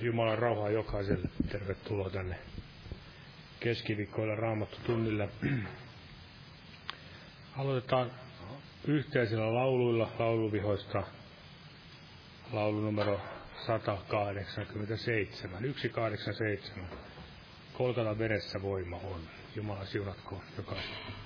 Jumalan rauhaa jokaiselle. Tervetuloa tänne keskiviikkoilla raamattu tunnille. Aloitetaan yhteisillä lauluilla lauluvihoista laulu numero 187. 187. Kolkata veressä voima on. Jumala siunatkoon jokaisen.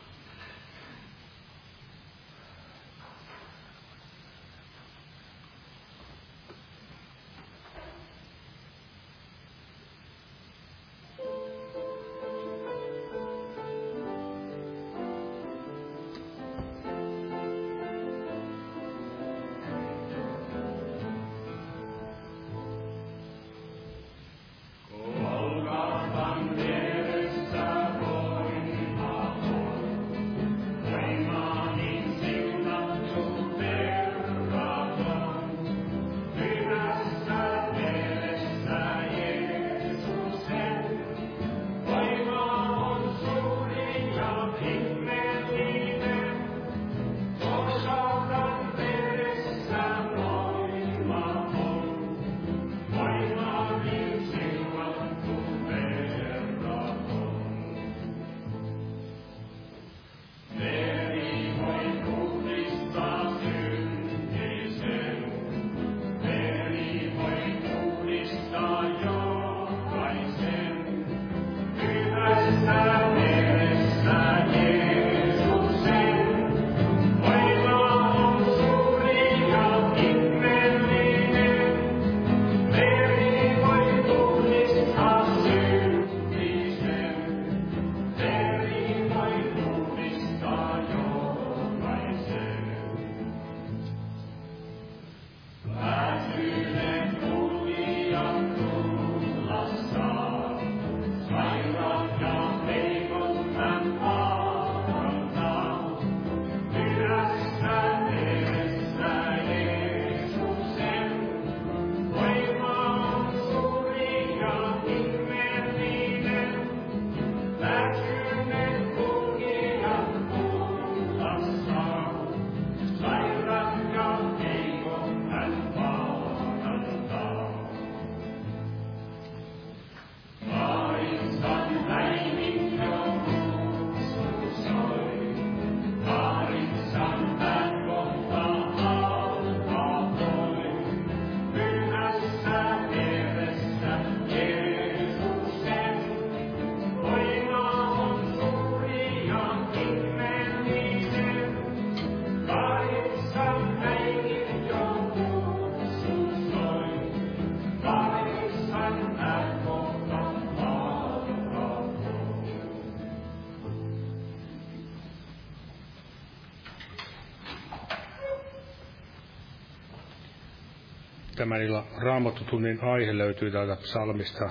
Tämän illan raamattutunnin aihe löytyy täältä psalmista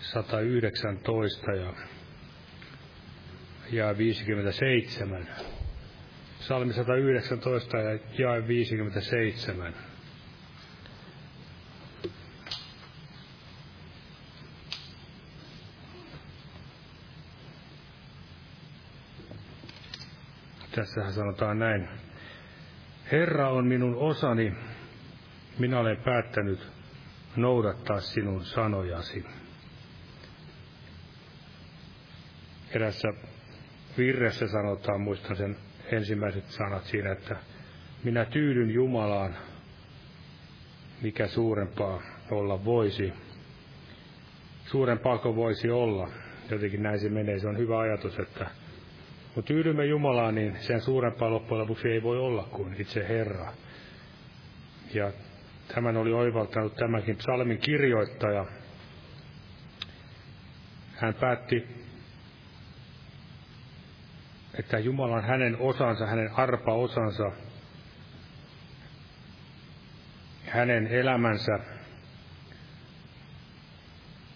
119 ja, ja 57. Psalmi 119 ja jae 57. Tässähän sanotaan näin. Herra on minun osani, minä olen päättänyt noudattaa sinun sanojasi. Erässä virressä sanotaan, muistan sen ensimmäiset sanat siinä, että minä tyydyn Jumalaan, mikä suurempaa olla voisi. Suurempaa kuin voisi olla. Jotenkin näin se menee. Se on hyvä ajatus, että kun tyydymme Jumalaan, niin sen suurempaa loppujen lopuksi ei voi olla kuin itse Herra. Ja Tämän oli oivaltanut tämäkin psalmin kirjoittaja. Hän päätti, että Jumala on hänen osansa, hänen arpa-osansa, hänen elämänsä.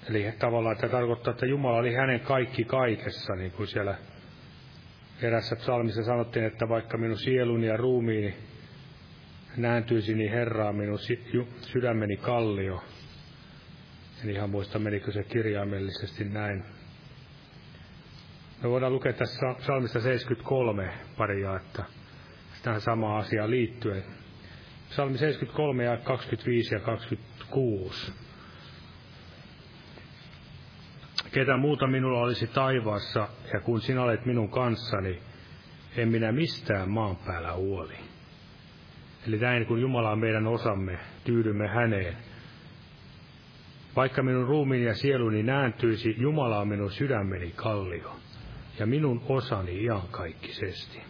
Eli tavallaan että tarkoittaa, että Jumala oli hänen kaikki kaikessa, niin kuin siellä erässä psalmissa sanottiin, että vaikka minun sieluni ja ruumiini nääntyisini Herraa minun sydämeni kallio. En ihan muista, menikö se kirjaimellisesti näin. Me voidaan lukea tässä salmista 73 paria, että tähän samaan asiaan liittyen. Salmi 73 ja 25 ja 26. ketä muuta minulla olisi taivaassa, ja kun sinä olet minun kanssani, en minä mistään maan päällä huoli. Eli näin kun Jumala on meidän osamme, tyydymme häneen. Vaikka minun ruumiini ja sieluni nääntyisi, Jumala on minun sydämeni kallio ja minun osani iankaikkisesti.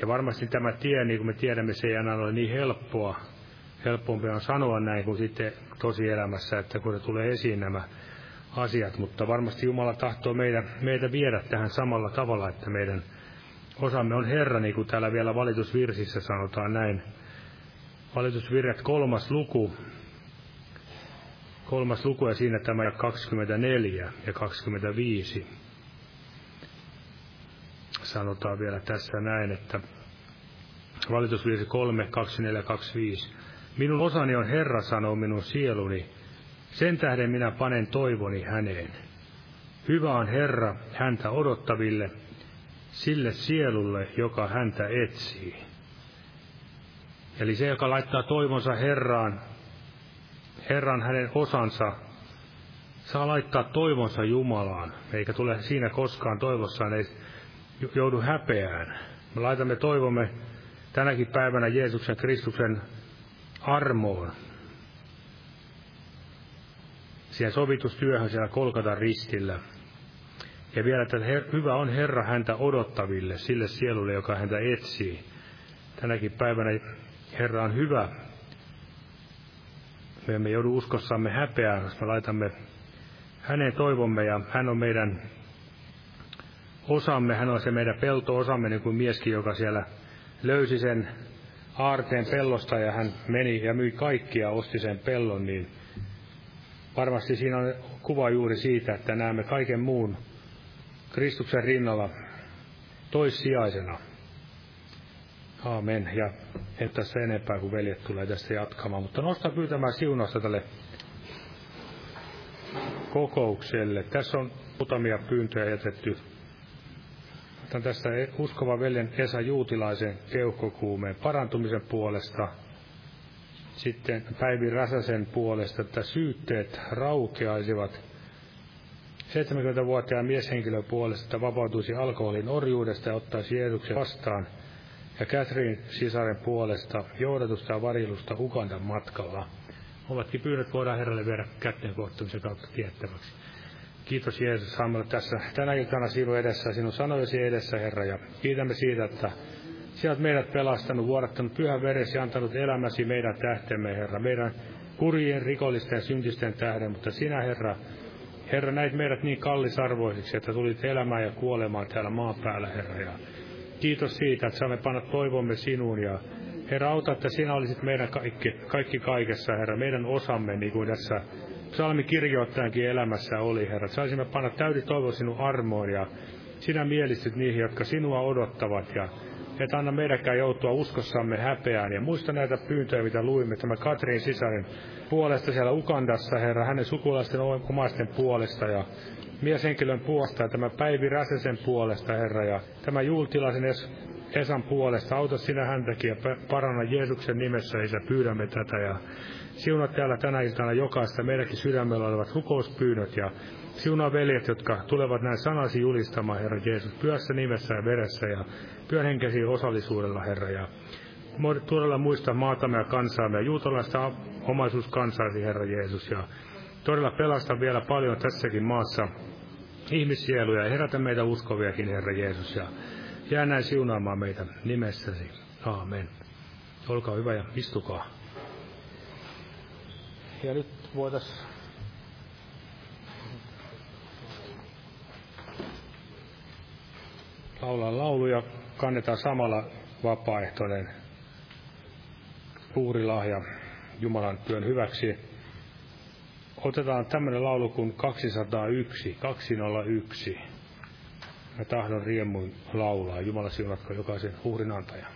Ja varmasti tämä tie, niin kuin me tiedämme, se ei aina ole niin helppoa. Helpompi on sanoa näin kuin sitten tosielämässä, että kun ne tulee esiin nämä asiat. Mutta varmasti Jumala tahtoo meitä, meitä viedä tähän samalla tavalla, että meidän osamme on Herra, niin kuin täällä vielä valitusvirsissä sanotaan näin. Valitusvirret kolmas luku, kolmas luku ja siinä tämä 24 ja 25. Sanotaan vielä tässä näin, että valitusvirsi 3, 24, 25. Minun osani on Herra, sanoo minun sieluni, sen tähden minä panen toivoni häneen. Hyvä on Herra häntä odottaville, sille sielulle, joka häntä etsii. Eli se, joka laittaa toivonsa Herraan, Herran hänen osansa, saa laittaa toivonsa Jumalaan, eikä tule siinä koskaan toivossaan ei joudu häpeään. Me laitamme toivomme tänäkin päivänä Jeesuksen Kristuksen armoon, siihen sovitustyöhön siellä Kolkatan ristillä. Ja vielä, että hyvä on Herra häntä odottaville, sille sielulle, joka häntä etsii. Tänäkin päivänä Herra on hyvä. Me emme joudu uskossamme häpeään, jos me laitamme hänen toivomme ja hän on meidän osamme, hän on se meidän pelto-osamme, niin kuin mieskin, joka siellä löysi sen aarteen pellosta ja hän meni ja myi kaikkia, osti sen pellon, niin varmasti siinä on kuva juuri siitä, että näemme kaiken muun Kristuksen rinnalla toissijaisena. Aamen. Ja en tässä enempää, kuin veljet tulee tästä jatkamaan. Mutta nosta pyytämään siunasta tälle kokoukselle. Tässä on muutamia pyyntöjä jätetty. Otan tässä uskova veljen Esa Juutilaisen keuhkokuumeen parantumisen puolesta. Sitten Päivi Räsäsen puolesta, että syytteet raukeaisivat 70-vuotiaan mieshenkilön puolesta, että vapautuisi alkoholin orjuudesta ja ottaisi Jeesuksen vastaan. Ja Catherine sisaren puolesta johdatusta ja varjelusta Ugandan matkalla. Ovatkin pyynnöt voidaan Herralle viedä kätteen kohtumisen kautta tiettäväksi. Kiitos Jeesus, saamme tässä tänä iltana sinun edessä, sinun sanojesi edessä, Herra, ja kiitämme siitä, että sinä olet meidät pelastanut, vuodattanut pyhän veresi ja antanut elämäsi meidän tähtemme, Herra, meidän kurjien, rikollisten ja syntisten tähden, mutta sinä, Herra, Herra, näit meidät niin kallisarvoisiksi, että tulit elämään ja kuolemaan täällä maan päällä, Herra. Ja kiitos siitä, että saamme panna toivomme sinuun ja Herra, auta, että sinä olisit meidän kaikki, kaikki kaikessa, Herra, meidän osamme, niin kuin tässä psalmi kirjoittajankin elämässä oli, Herra. Saisimme panna täydi toivo sinun armoon ja sinä mielistyt niihin, jotka sinua odottavat ja et anna meidänkään joutua uskossamme häpeään. Ja muista näitä pyyntöjä, mitä luimme, tämä Katrin sisarin puolesta siellä Ukandassa, Herra, hänen sukulaisten omaisten puolesta ja mieshenkilön puolesta ja tämä Päivi Räsesen puolesta, Herra, ja tämä Jultilaisen es, Esan puolesta. Auta sinä häntäkin ja paranna Jeesuksen nimessä, Isä, pyydämme tätä ja siunat täällä tänä iltana jokaista meidänkin sydämellä olevat rukouspyynnöt ja siunaa veljet, jotka tulevat näin sanasi julistamaan, Herra Jeesus, pyössä nimessä ja veressä ja pyhän henkesi osallisuudella, Herra. Ja todella muista maatamme ja kansaamme ja juutalaista omaisuuskansaasi, Herra Jeesus. Ja todella pelasta vielä paljon tässäkin maassa ihmissieluja ja herätä meitä uskoviakin, Herra Jeesus. Ja jää näin siunaamaan meitä nimessäsi. Aamen. Olkaa hyvä ja istukaa. Ja nyt voitaisiin laulaa lauluja, kannetaan samalla vapaaehtoinen uhrilahja Jumalan työn hyväksi. Otetaan tämmöinen laulu kuin 201, 201. Mä tahdon riemuin laulaa. Jumala siunatko jokaisen uhrin antajan.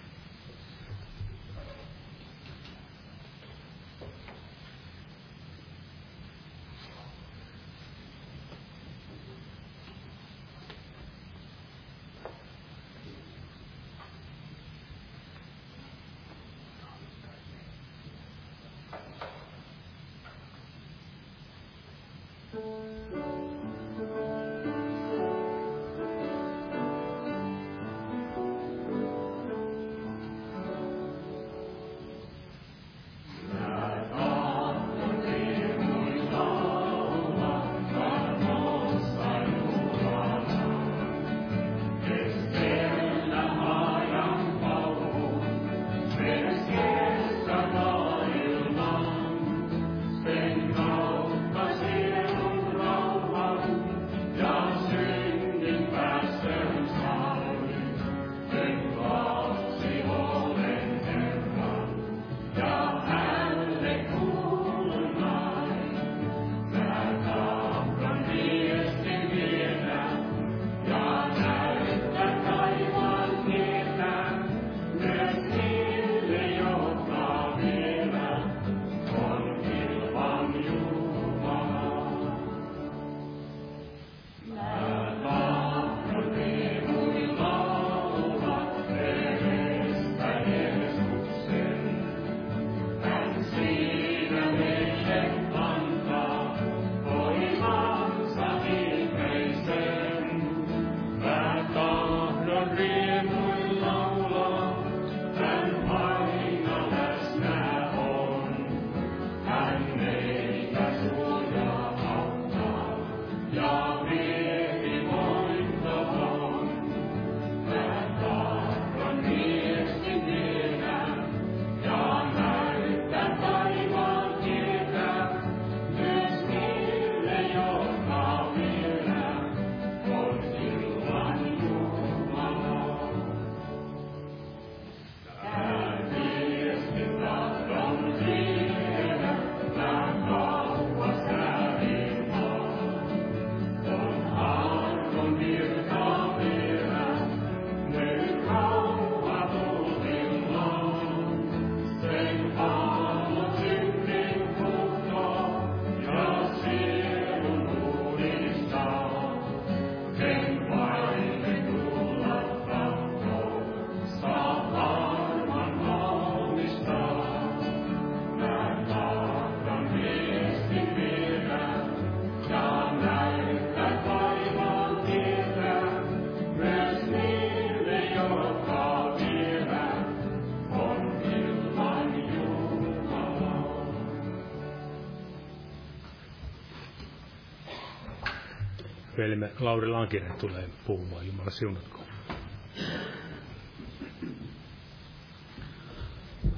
Velimme Lauri Lankinen tulee puhumaan. Jumala siunatko.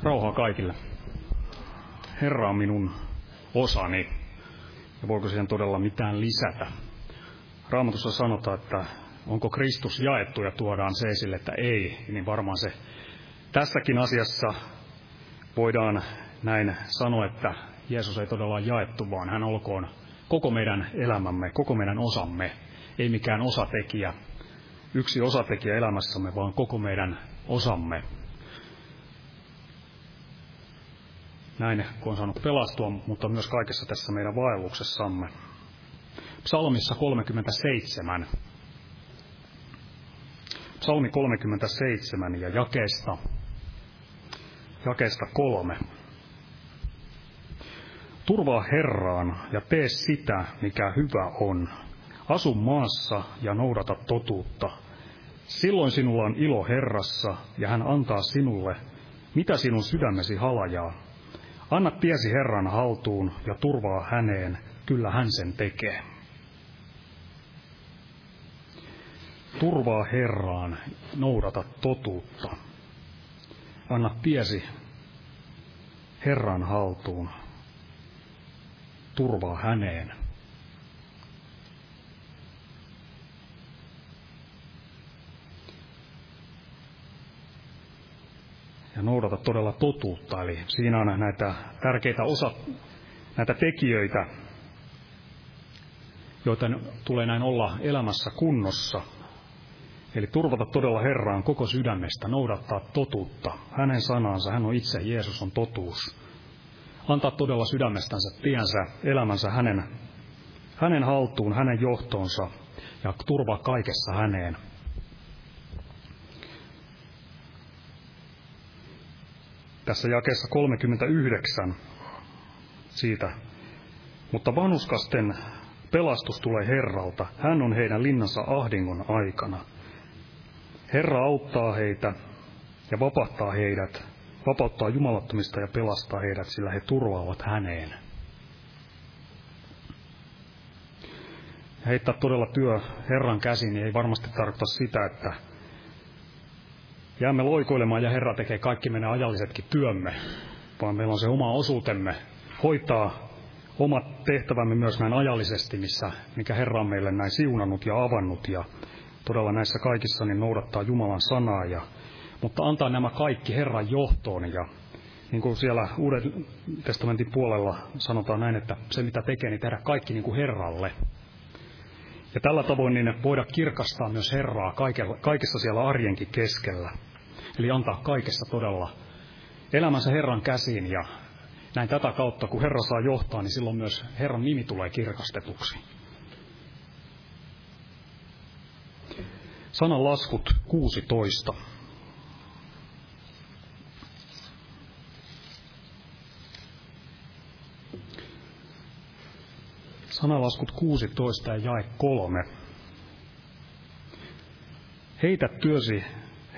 Rauhaa kaikille. Herra on minun osani. Ja voiko siihen todella mitään lisätä? Raamatussa sanotaan, että onko Kristus jaettu ja tuodaan se esille, että ei, niin varmaan se tässäkin asiassa voidaan näin sanoa, että Jeesus ei todella jaettu, vaan hän olkoon koko meidän elämämme, koko meidän osamme, ei mikään osatekijä, yksi osatekijä elämässämme, vaan koko meidän osamme. Näin, kun on saanut pelastua, mutta myös kaikessa tässä meidän vaelluksessamme. Psalmissa 37. Psalmi 37 ja jakeesta, jakeesta kolme. Turvaa Herraan ja tee sitä, mikä hyvä on. Asu maassa ja noudata totuutta. Silloin sinulla on ilo Herrassa, ja hän antaa sinulle, mitä sinun sydämesi halajaa. Anna tiesi Herran haltuun ja turvaa häneen, kyllä hän sen tekee. Turvaa Herraan, noudata totuutta. Anna tiesi Herran haltuun, turvaa häneen. Ja noudata todella totuutta, eli siinä on näitä tärkeitä osa, näitä tekijöitä, joita tulee näin olla elämässä kunnossa. Eli turvata todella Herraan koko sydämestä, noudattaa totuutta. Hänen sanansa, hän on itse, Jeesus on totuus antaa todella sydämestänsä tiensä, elämänsä hänen, hänen haltuun, hänen johtoonsa ja turvaa kaikessa häneen. Tässä jakeessa 39 siitä, mutta vanuskasten pelastus tulee Herralta. Hän on heidän linnansa ahdingon aikana. Herra auttaa heitä ja vapahtaa heidät vapauttaa jumalattomista ja pelastaa heidät, sillä he turvaavat häneen. Heittää todella työ Herran käsiin niin ei varmasti tarkoita sitä, että jäämme loikoilemaan ja Herra tekee kaikki meidän ajallisetkin työmme, vaan meillä on se oma osuutemme hoitaa omat tehtävämme myös näin ajallisesti, missä, mikä Herra on meille näin siunannut ja avannut ja todella näissä kaikissa niin noudattaa Jumalan sanaa ja mutta antaa nämä kaikki Herran johtoon ja niin kuin siellä Uuden testamentin puolella sanotaan näin, että se mitä tekee, niin tehdä kaikki niin kuin Herralle. Ja tällä tavoin niin voida kirkastaa myös Herraa kaikessa siellä arjenkin keskellä. Eli antaa kaikessa todella elämänsä Herran käsiin ja näin tätä kautta, kun Herra saa johtaa, niin silloin myös Herran nimi tulee kirkastetuksi. Sanan laskut 16. Sanalaskut 16 ja jae 3. Heitä työsi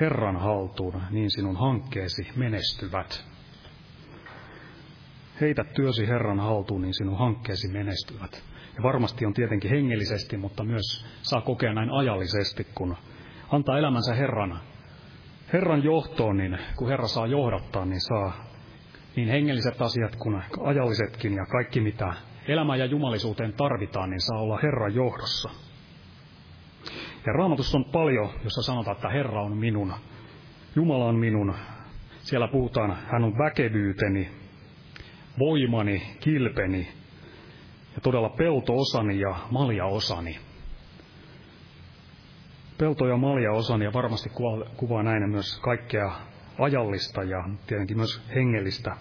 Herran haltuun, niin sinun hankkeesi menestyvät. Heitä työsi Herran haltuun, niin sinun hankkeesi menestyvät. Ja varmasti on tietenkin hengellisesti, mutta myös saa kokea näin ajallisesti, kun antaa elämänsä Herran, Herran johtoon, niin kun Herra saa johdattaa, niin saa niin hengelliset asiat kuin ajallisetkin ja kaikki mitä elämään ja jumalisuuteen tarvitaan, niin saa olla Herran johdossa. Ja raamatussa on paljon, jossa sanotaan, että Herra on minun, Jumala on minun. Siellä puhutaan, hän on väkevyyteni, voimani, kilpeni ja todella pelto-osani ja malja-osani. Pelto- ja malja-osani ja varmasti kuvaa, näin myös kaikkea ajallista ja tietenkin myös hengellistä.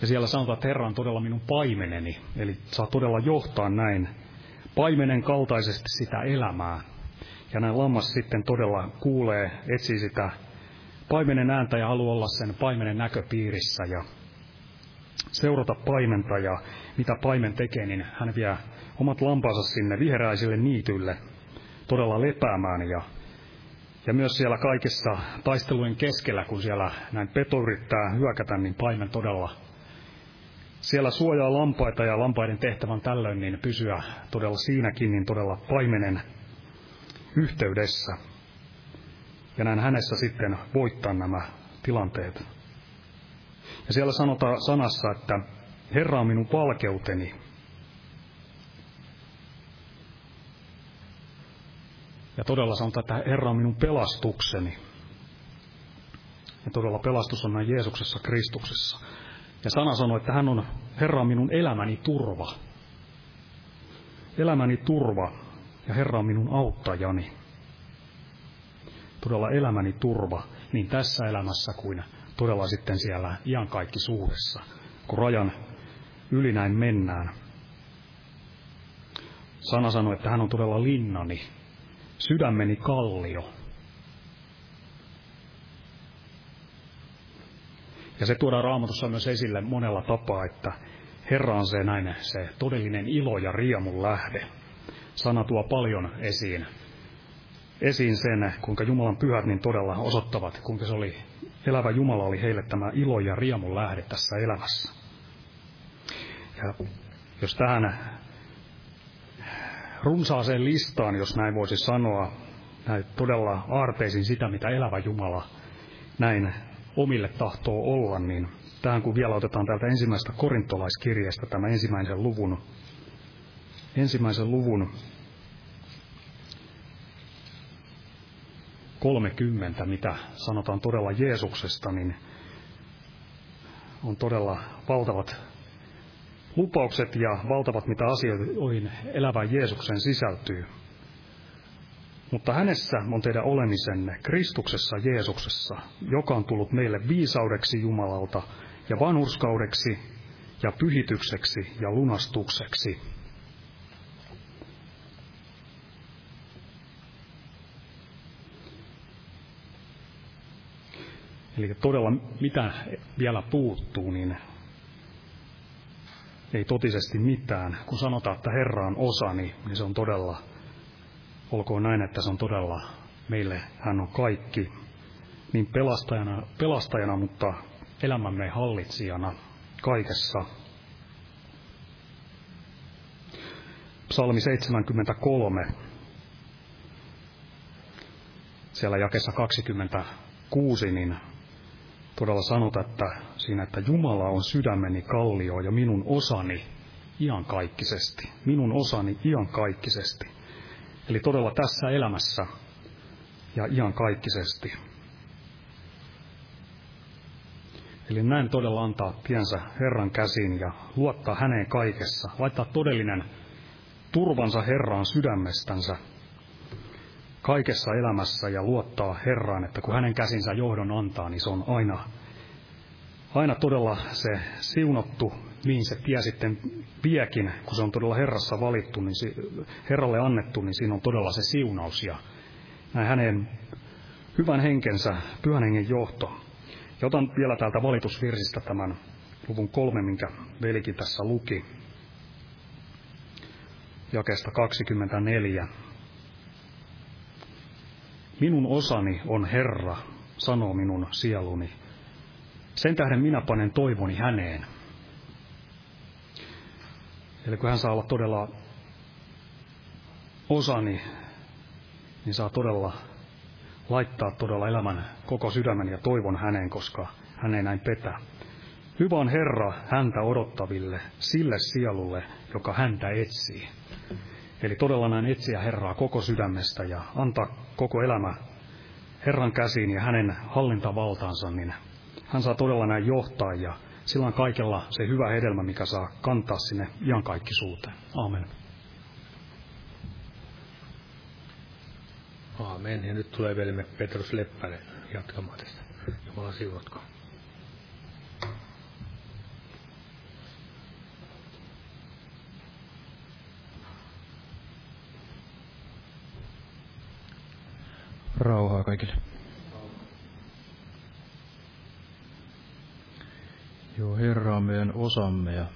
Ja siellä sanotaan, että Herra on todella minun paimeneni, eli saa todella johtaa näin paimenen kaltaisesti sitä elämää. Ja näin lammas sitten todella kuulee, etsii sitä paimenen ääntä ja haluaa olla sen paimenen näköpiirissä ja seurata paimenta. Ja mitä paimen tekee, niin hän vie omat lampansa sinne vihreäisille niitylle todella lepäämään. Ja ja myös siellä kaikissa taistelujen keskellä, kun siellä näin peto yrittää hyökätä, niin paimen todella siellä suojaa lampaita ja lampaiden tehtävän tällöin, niin pysyä todella siinäkin, niin todella paimenen yhteydessä. Ja näin hänessä sitten voittaa nämä tilanteet. Ja siellä sanotaan sanassa, että Herra on minun valkeuteni. Ja todella sanotaan, että Herra on minun pelastukseni. Ja todella pelastus on näin Jeesuksessa Kristuksessa. Ja sana sanoi, että hän on Herra on minun elämäni turva. Elämäni turva ja Herra on minun auttajani. Todella elämäni turva niin tässä elämässä kuin todella sitten siellä iankaikkisuudessa, kun rajan yli näin mennään. Sana sanoi, että hän on todella linnani, sydämeni kallio. Ja se tuodaan raamatussa myös esille monella tapaa, että Herra on se näin se todellinen ilo ja riemun lähde. Sana tuo paljon esiin, esiin sen, kuinka Jumalan pyhät niin todella osoittavat, kuinka se oli, elävä Jumala oli heille tämä ilo ja riemun lähde tässä elämässä. Ja jos tähän runsaaseen listaan, jos näin voisi sanoa, näin todella aarteisin sitä, mitä elävä Jumala näin omille tahtoo olla, niin tähän kun vielä otetaan täältä ensimmäisestä korintolaiskirjasta tämä ensimmäisen luvun, ensimmäisen luvun 30, mitä sanotaan todella Jeesuksesta, niin on todella valtavat lupaukset ja valtavat, mitä asioihin elävän Jeesuksen sisältyy. Mutta hänessä on teidän olemisenne Kristuksessa Jeesuksessa, joka on tullut meille viisaudeksi Jumalalta ja vanhurskaudeksi ja pyhitykseksi ja lunastukseksi. Eli todella mitä vielä puuttuu, niin ei totisesti mitään. Kun sanotaan, että Herra on osani, niin se on todella Olkoon näin, että se on todella meille, hän on kaikki, niin pelastajana, pelastajana mutta elämämme hallitsijana kaikessa. Psalmi 73, siellä jakessa 26, niin todella sanotaan, että siinä, että Jumala on sydämeni kallio ja minun osani iankaikkisesti. Minun osani iankaikkisesti. Eli todella tässä elämässä ja iankaikkisesti. Eli näin todella antaa tiensä Herran käsiin ja luottaa häneen kaikessa. Laittaa todellinen turvansa Herraan sydämestänsä kaikessa elämässä ja luottaa Herraan, että kun hänen käsinsä johdon antaa, niin se on aina, aina todella se siunottu mihin se tie sitten viekin, kun se on todella Herrassa valittu, niin se, Herralle annettu, niin siinä on todella se siunaus ja näin hänen hyvän henkensä, pyhän hengen johto. Ja otan vielä täältä valitusvirsistä tämän luvun kolme, minkä velikin tässä luki. Jakesta 24. Minun osani on Herra, sanoo minun sieluni. Sen tähden minä panen toivoni häneen. Eli kun hän saa olla todella osani, niin saa todella laittaa todella elämän koko sydämen ja toivon häneen, koska hän ei näin petä. Hyvä on Herra häntä odottaville, sille sielulle, joka häntä etsii. Eli todella näin etsiä Herraa koko sydämestä ja antaa koko elämä Herran käsiin ja hänen hallintavaltaansa, niin hän saa todella näin johtaa ja silloin kaikella se hyvä hedelmä, mikä saa kantaa sinne iankaikkisuuteen. Aamen. Aamen. Ja nyt tulee velimme Petrus Leppänen. jatkamaan tästä. Jumala siunatkoon. Rauhaa kaikille. Joo, Herra on meidän osamme ja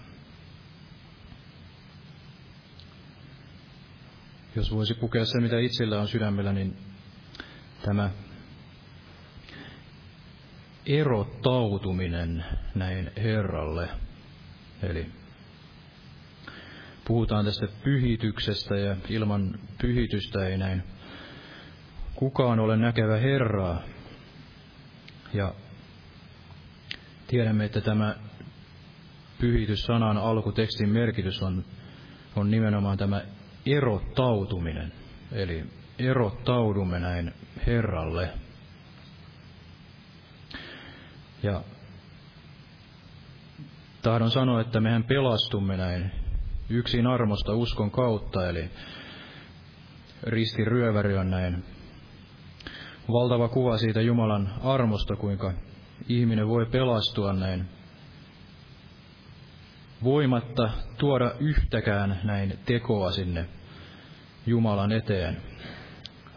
jos voisi pukea se, mitä itsellä on sydämellä, niin tämä erottautuminen näin Herralle. Eli puhutaan tästä pyhityksestä ja ilman pyhitystä ei näin kukaan ole näkevä Herraa. Ja tiedämme, että tämä pyhityssanan alkutekstin merkitys on, on nimenomaan tämä erottautuminen. Eli erottaudumme näin Herralle. Ja tahdon sanoa, että mehän pelastumme näin yksin armosta uskon kautta, eli risti ryöväri on näin valtava kuva siitä Jumalan armosta, kuinka ihminen voi pelastua näin voimatta tuoda yhtäkään näin tekoa sinne Jumalan eteen.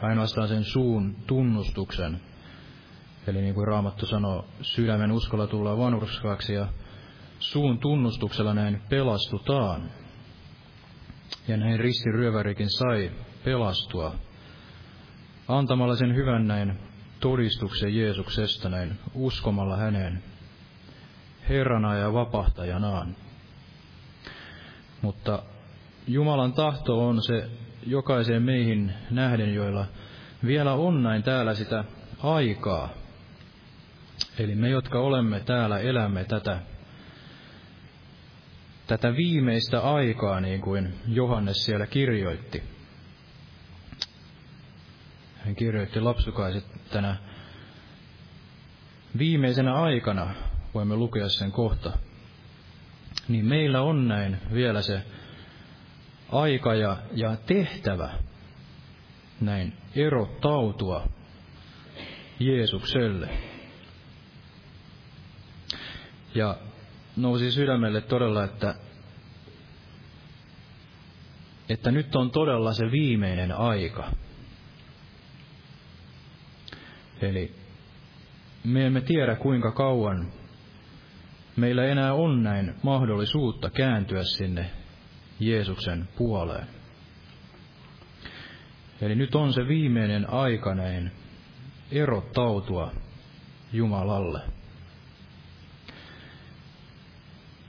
Ainoastaan sen suun tunnustuksen. Eli niin kuin Raamattu sanoo, sydämen uskolla tullaan vanhurskaksi ja suun tunnustuksella näin pelastutaan. Ja näin ristiryövärikin sai pelastua antamalla sen hyvän näin todistuksen Jeesuksesta näin uskomalla häneen Herrana ja vapahtajanaan. Mutta Jumalan tahto on se jokaiseen meihin nähden, joilla vielä on näin täällä sitä aikaa. Eli me, jotka olemme täällä, elämme tätä, tätä viimeistä aikaa, niin kuin Johannes siellä kirjoitti. Hän kirjoitti lapsukaiset tänä viimeisenä aikana, voimme lukea sen kohta, niin meillä on näin vielä se aika ja, ja tehtävä näin erottautua Jeesukselle. Ja nousi sydämelle todella, että, että nyt on todella se viimeinen aika. Eli me emme tiedä kuinka kauan meillä enää on näin mahdollisuutta kääntyä sinne Jeesuksen puoleen. Eli nyt on se viimeinen aika näin erottautua Jumalalle.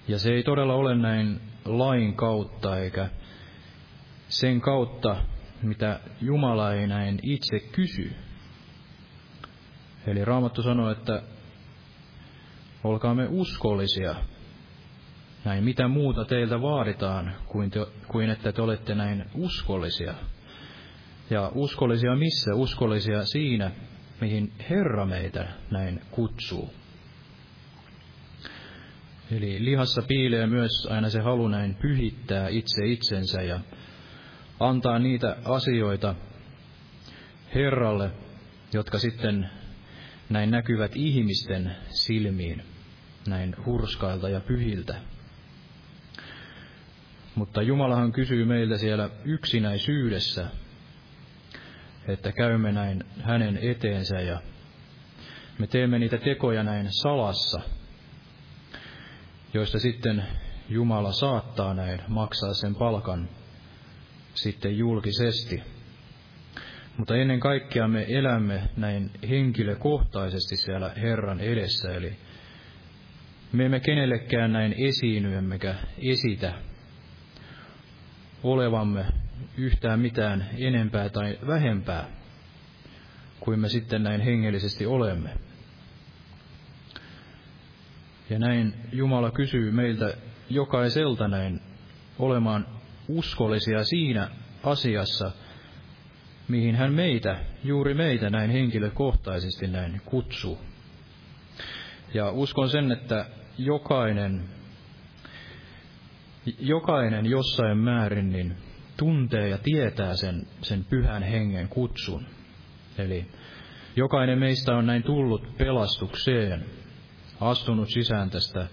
Ja se ei todella ole näin lain kautta eikä sen kautta, mitä Jumala ei näin itse kysy. Eli Raamattu sanoo, että olkaamme uskollisia. Näin, mitä muuta teiltä vaaditaan kuin, te, kuin että te olette näin uskollisia. Ja uskollisia missä? Uskollisia siinä, mihin Herra meitä näin kutsuu. Eli lihassa piilee myös aina se halu näin pyhittää itse itsensä ja antaa niitä asioita Herralle, jotka sitten näin näkyvät ihmisten silmiin, näin hurskailta ja pyhiltä. Mutta Jumalahan kysyy meiltä siellä yksinäisyydessä, että käymme näin hänen eteensä ja me teemme niitä tekoja näin salassa, joista sitten Jumala saattaa näin maksaa sen palkan sitten julkisesti. Mutta ennen kaikkea me elämme näin henkilökohtaisesti siellä Herran edessä, eli me emme kenellekään näin esiinny, emmekä esitä olevamme yhtään mitään enempää tai vähempää kuin me sitten näin hengellisesti olemme. Ja näin Jumala kysyy meiltä jokaiselta näin olemaan uskollisia siinä asiassa, mihin hän meitä, juuri meitä näin henkilökohtaisesti näin kutsuu. Ja uskon sen, että jokainen, jokainen jossain määrin niin tuntee ja tietää sen, sen pyhän hengen kutsun. Eli Jokainen meistä on näin tullut pelastukseen, astunut sisään tästä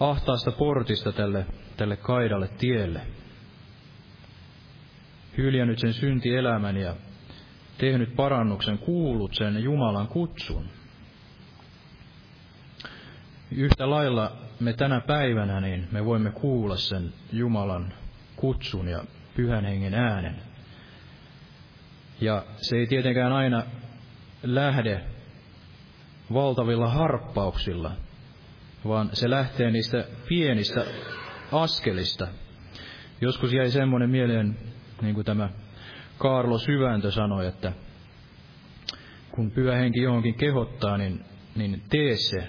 ahtaasta portista tälle, tälle kaidalle tielle. Hyljännyt sen syntielämän ja tehnyt parannuksen, kuullut sen Jumalan kutsun. Yhtä lailla me tänä päivänä niin me voimme kuulla sen Jumalan kutsun ja pyhän hengen äänen. Ja se ei tietenkään aina lähde valtavilla harppauksilla, vaan se lähtee niistä pienistä askelista. Joskus jäi semmoinen mieleen, niin kuin tämä Kaarlo Syväntö sanoi, että kun pyhä henki johonkin kehottaa, niin, niin tee se.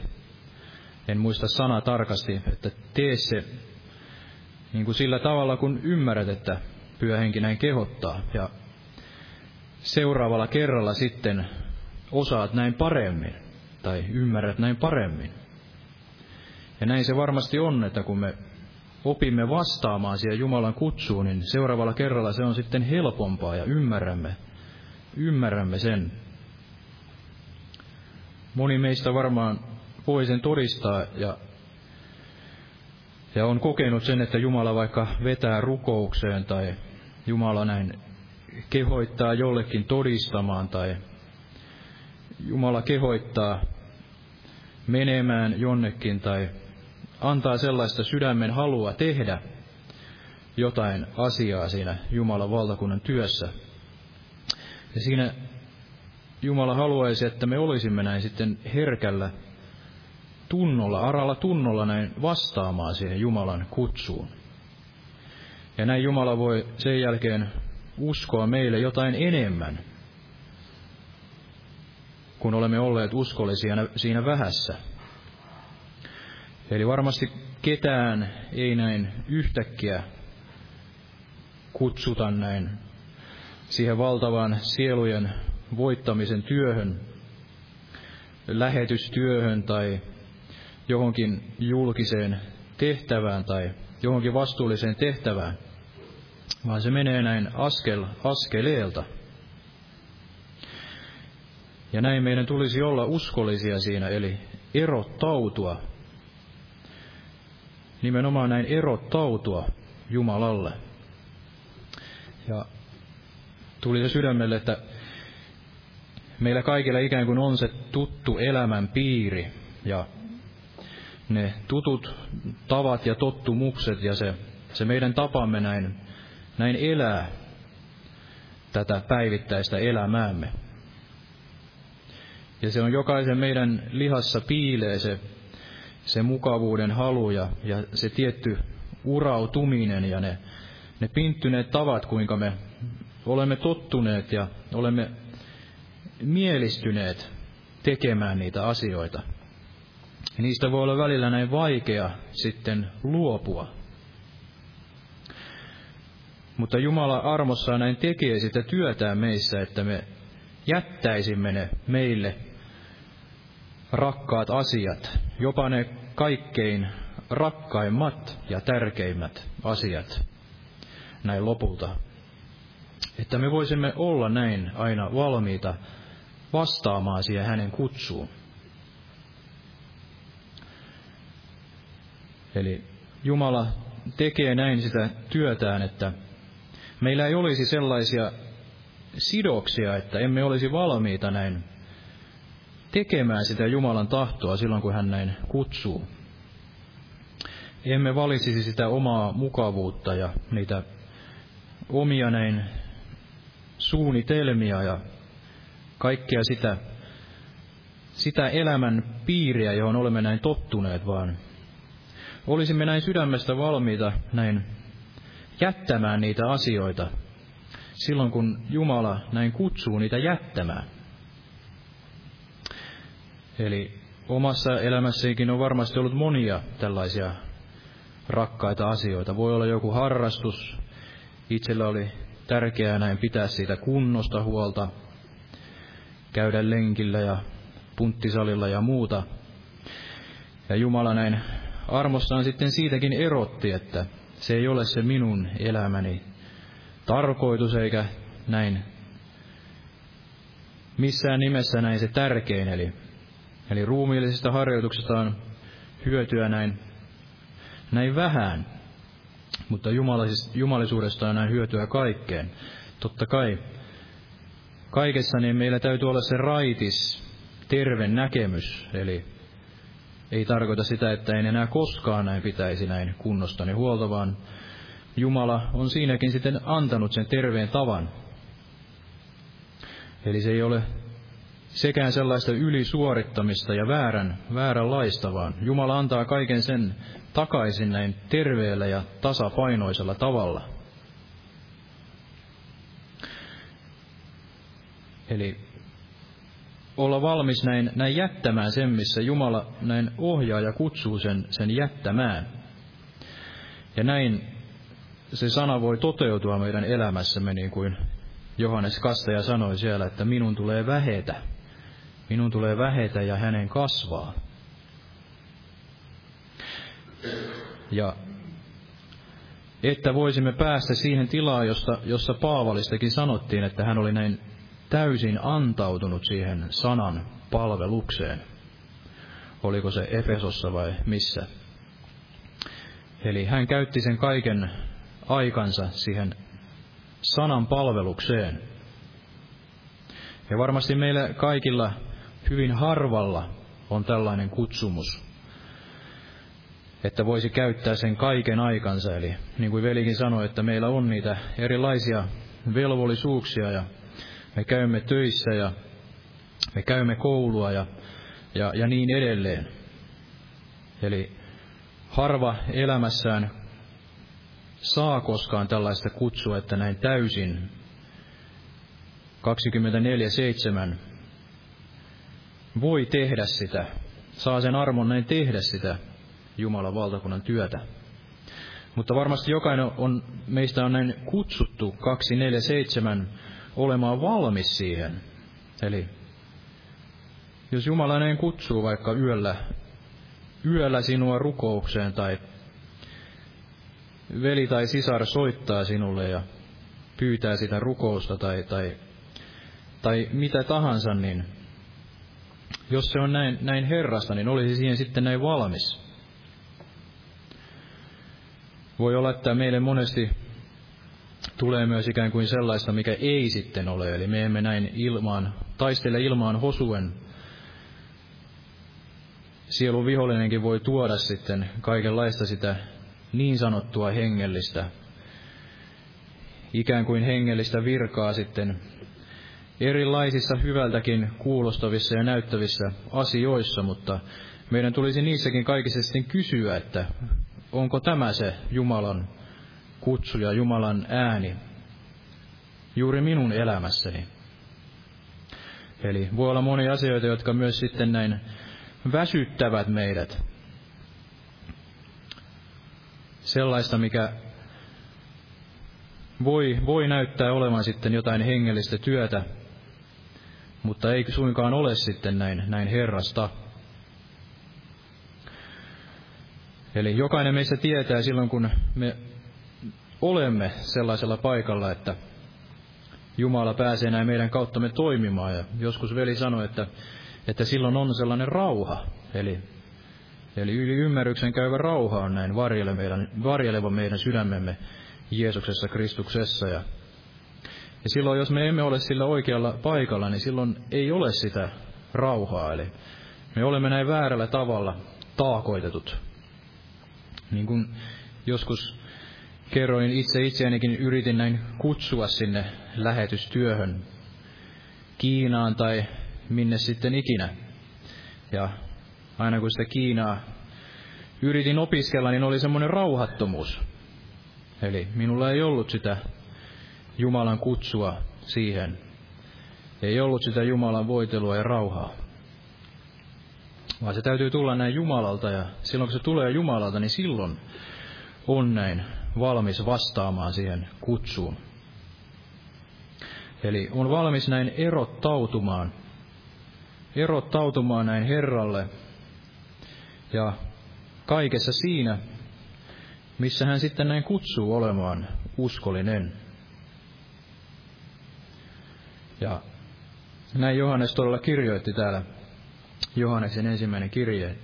En muista sana tarkasti, että tee se niin kuin sillä tavalla, kun ymmärrät, että pyhä henki näin kehottaa. Ja seuraavalla kerralla sitten osaat näin paremmin tai ymmärrät näin paremmin. Ja näin se varmasti on, että kun me opimme vastaamaan siihen Jumalan kutsuun, niin seuraavalla kerralla se on sitten helpompaa ja ymmärrämme, ymmärrämme sen. Moni meistä varmaan voi sen todistaa ja, ja on kokenut sen, että Jumala vaikka vetää rukoukseen tai Jumala näin kehoittaa jollekin todistamaan tai Jumala kehoittaa menemään jonnekin tai antaa sellaista sydämen halua tehdä jotain asiaa siinä Jumalan valtakunnan työssä. Ja siinä Jumala haluaisi, että me olisimme näin sitten herkällä tunnolla, aralla tunnolla näin vastaamaan siihen Jumalan kutsuun. Ja näin Jumala voi sen jälkeen uskoa meille jotain enemmän, kun olemme olleet uskollisia siinä vähässä. Eli varmasti ketään ei näin yhtäkkiä kutsuta näin siihen valtavaan sielujen voittamisen työhön, lähetystyöhön tai johonkin julkiseen tehtävään tai johonkin vastuulliseen tehtävään, vaan se menee näin askel askeleelta. Ja näin meidän tulisi olla uskollisia siinä, eli erottautua. Nimenomaan näin erottautua Jumalalle. Ja tuli se sydämelle, että meillä kaikilla ikään kuin on se tuttu elämän piiri ja ne tutut tavat ja tottumukset ja se, se meidän tapamme näin, näin elää tätä päivittäistä elämäämme. Ja se on jokaisen meidän lihassa piilee se, se mukavuuden halu ja, ja se tietty urautuminen ja ne, ne pinttyneet tavat, kuinka me olemme tottuneet ja olemme mielistyneet tekemään niitä asioita. Niistä voi olla välillä näin vaikea sitten luopua. Mutta Jumala armossaan näin tekee sitä työtään meissä, että me jättäisimme ne meille rakkaat asiat, jopa ne kaikkein rakkaimmat ja tärkeimmät asiat näin lopulta. Että me voisimme olla näin aina valmiita vastaamaan siihen hänen kutsuun. Eli Jumala tekee näin sitä työtään, että meillä ei olisi sellaisia sidoksia, että emme olisi valmiita näin tekemään sitä Jumalan tahtoa silloin, kun hän näin kutsuu. Emme valitsisi sitä omaa mukavuutta ja niitä omia näin suunnitelmia ja kaikkea sitä, sitä elämän piiriä, johon olemme näin tottuneet, vaan olisimme näin sydämestä valmiita näin jättämään niitä asioita silloin, kun Jumala näin kutsuu niitä jättämään. Eli omassa elämässäkin on varmasti ollut monia tällaisia rakkaita asioita. Voi olla joku harrastus. Itsellä oli tärkeää näin pitää siitä kunnosta huolta, käydä lenkillä ja punttisalilla ja muuta. Ja Jumala näin armossaan sitten siitäkin erotti, että se ei ole se minun elämäni tarkoitus eikä näin missään nimessä näin se tärkein, eli, eli ruumiillisesta harjoituksesta on hyötyä näin, näin vähän, mutta jumalisuudesta on näin hyötyä kaikkeen. Totta kai kaikessa niin meillä täytyy olla se raitis, terve näkemys, eli ei tarkoita sitä, että en enää koskaan näin pitäisi näin kunnostani huolta, vaan Jumala on siinäkin sitten antanut sen terveen tavan. Eli se ei ole sekään sellaista ylisuorittamista ja väärän, vääränlaista, vaan Jumala antaa kaiken sen takaisin näin terveellä ja tasapainoisella tavalla. Eli olla valmis näin, näin jättämään sen, missä Jumala näin ohjaa ja kutsuu sen, sen jättämään. Ja näin se sana voi toteutua meidän elämässämme, niin kuin Johannes Kastaja sanoi siellä, että minun tulee vähetä. Minun tulee vähetä ja hänen kasvaa. Ja että voisimme päästä siihen tilaan, josta, jossa Paavalistakin sanottiin, että hän oli näin täysin antautunut siihen sanan palvelukseen. Oliko se Efesossa vai missä? Eli hän käytti sen kaiken aikansa siihen sanan palvelukseen. Ja varmasti meillä kaikilla hyvin harvalla on tällainen kutsumus, että voisi käyttää sen kaiken aikansa. Eli niin kuin velikin sanoi, että meillä on niitä erilaisia velvollisuuksia ja me käymme töissä ja me käymme koulua ja, ja, ja niin edelleen. Eli harva elämässään saa koskaan tällaista kutsua, että näin täysin 24-7 voi tehdä sitä, saa sen armon näin tehdä sitä Jumalan valtakunnan työtä. Mutta varmasti jokainen on, meistä on näin kutsuttu 247 olemaan valmis siihen. Eli jos Jumala näin kutsuu vaikka yöllä, yöllä sinua rukoukseen tai veli tai sisar soittaa sinulle ja pyytää sitä rukousta tai, tai, tai mitä tahansa, niin jos se on näin, näin Herrasta, niin olisi siihen sitten näin valmis. Voi olla, että meille monesti tulee myös ikään kuin sellaista, mikä ei sitten ole. Eli me emme näin ilmaan, taistele ilmaan hosuen. Sielun vihollinenkin voi tuoda sitten kaikenlaista sitä niin sanottua hengellistä, ikään kuin hengellistä virkaa sitten erilaisissa hyvältäkin kuulostavissa ja näyttävissä asioissa, mutta meidän tulisi niissäkin kaikissa sitten kysyä, että onko tämä se Jumalan kutsu ja Jumalan ääni juuri minun elämässäni. Eli voi olla monia asioita, jotka myös sitten näin väsyttävät meidät. Sellaista, mikä voi, voi näyttää olevan sitten jotain hengellistä työtä, mutta ei suinkaan ole sitten näin, näin Herrasta. Eli jokainen meistä tietää silloin, kun me olemme sellaisella paikalla, että Jumala pääsee näin meidän kauttamme toimimaan. Ja joskus veli sanoi, että, että silloin on sellainen rauha. Eli, eli yli ymmärryksen käyvä rauha on näin varjeleva meidän, varjeleva meidän sydämemme Jeesuksessa Kristuksessa. Ja, ja silloin, jos me emme ole sillä oikealla paikalla, niin silloin ei ole sitä rauhaa. Eli me olemme näin väärällä tavalla taakoitetut. Niin kuin joskus kerroin itse itseänikin yritin näin kutsua sinne lähetystyöhön Kiinaan tai minne sitten ikinä. Ja aina kun sitä Kiinaa yritin opiskella, niin oli semmoinen rauhattomuus. Eli minulla ei ollut sitä Jumalan kutsua siihen. Ei ollut sitä Jumalan voitelua ja rauhaa. Vaan se täytyy tulla näin Jumalalta ja silloin kun se tulee Jumalalta, niin silloin on näin valmis vastaamaan siihen kutsuun. Eli on valmis näin erottautumaan, erottautumaan näin Herralle ja kaikessa siinä, missä hän sitten näin kutsuu olemaan uskollinen. Ja Näin Johannes todella kirjoitti täällä, Johanneksen ensimmäinen kirje,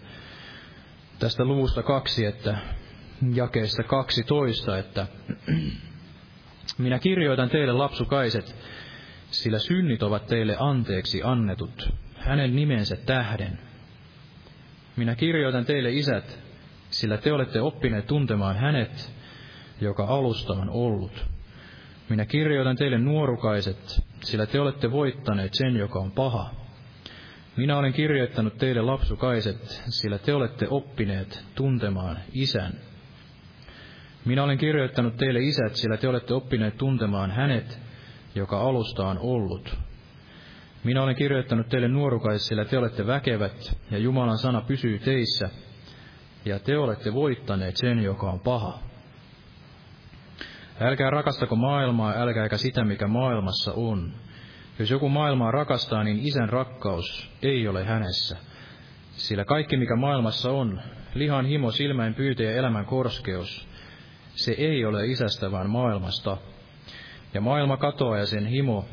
tästä luvusta kaksi, että jakeessa 12, että minä kirjoitan teille lapsukaiset, sillä synnit ovat teille anteeksi annetut, hänen nimensä tähden. Minä kirjoitan teille isät, sillä te olette oppineet tuntemaan hänet, joka alusta on ollut. Minä kirjoitan teille nuorukaiset, sillä te olette voittaneet sen, joka on paha. Minä olen kirjoittanut teille lapsukaiset, sillä te olette oppineet tuntemaan isän. Minä olen kirjoittanut teille isät, sillä te olette oppineet tuntemaan hänet, joka alusta on ollut. Minä olen kirjoittanut teille nuorukaiset, sillä te olette väkevät, ja Jumalan sana pysyy teissä, ja te olette voittaneet sen, joka on paha. Älkää rakastako maailmaa, älkääkä sitä, mikä maailmassa on. Jos joku maailmaa rakastaa, niin isän rakkaus ei ole hänessä. Sillä kaikki, mikä maailmassa on, lihan himo, silmäin pyytä ja elämän korskeus, se ei ole isästä, vaan maailmasta. Ja maailma katoaa ja sen himo,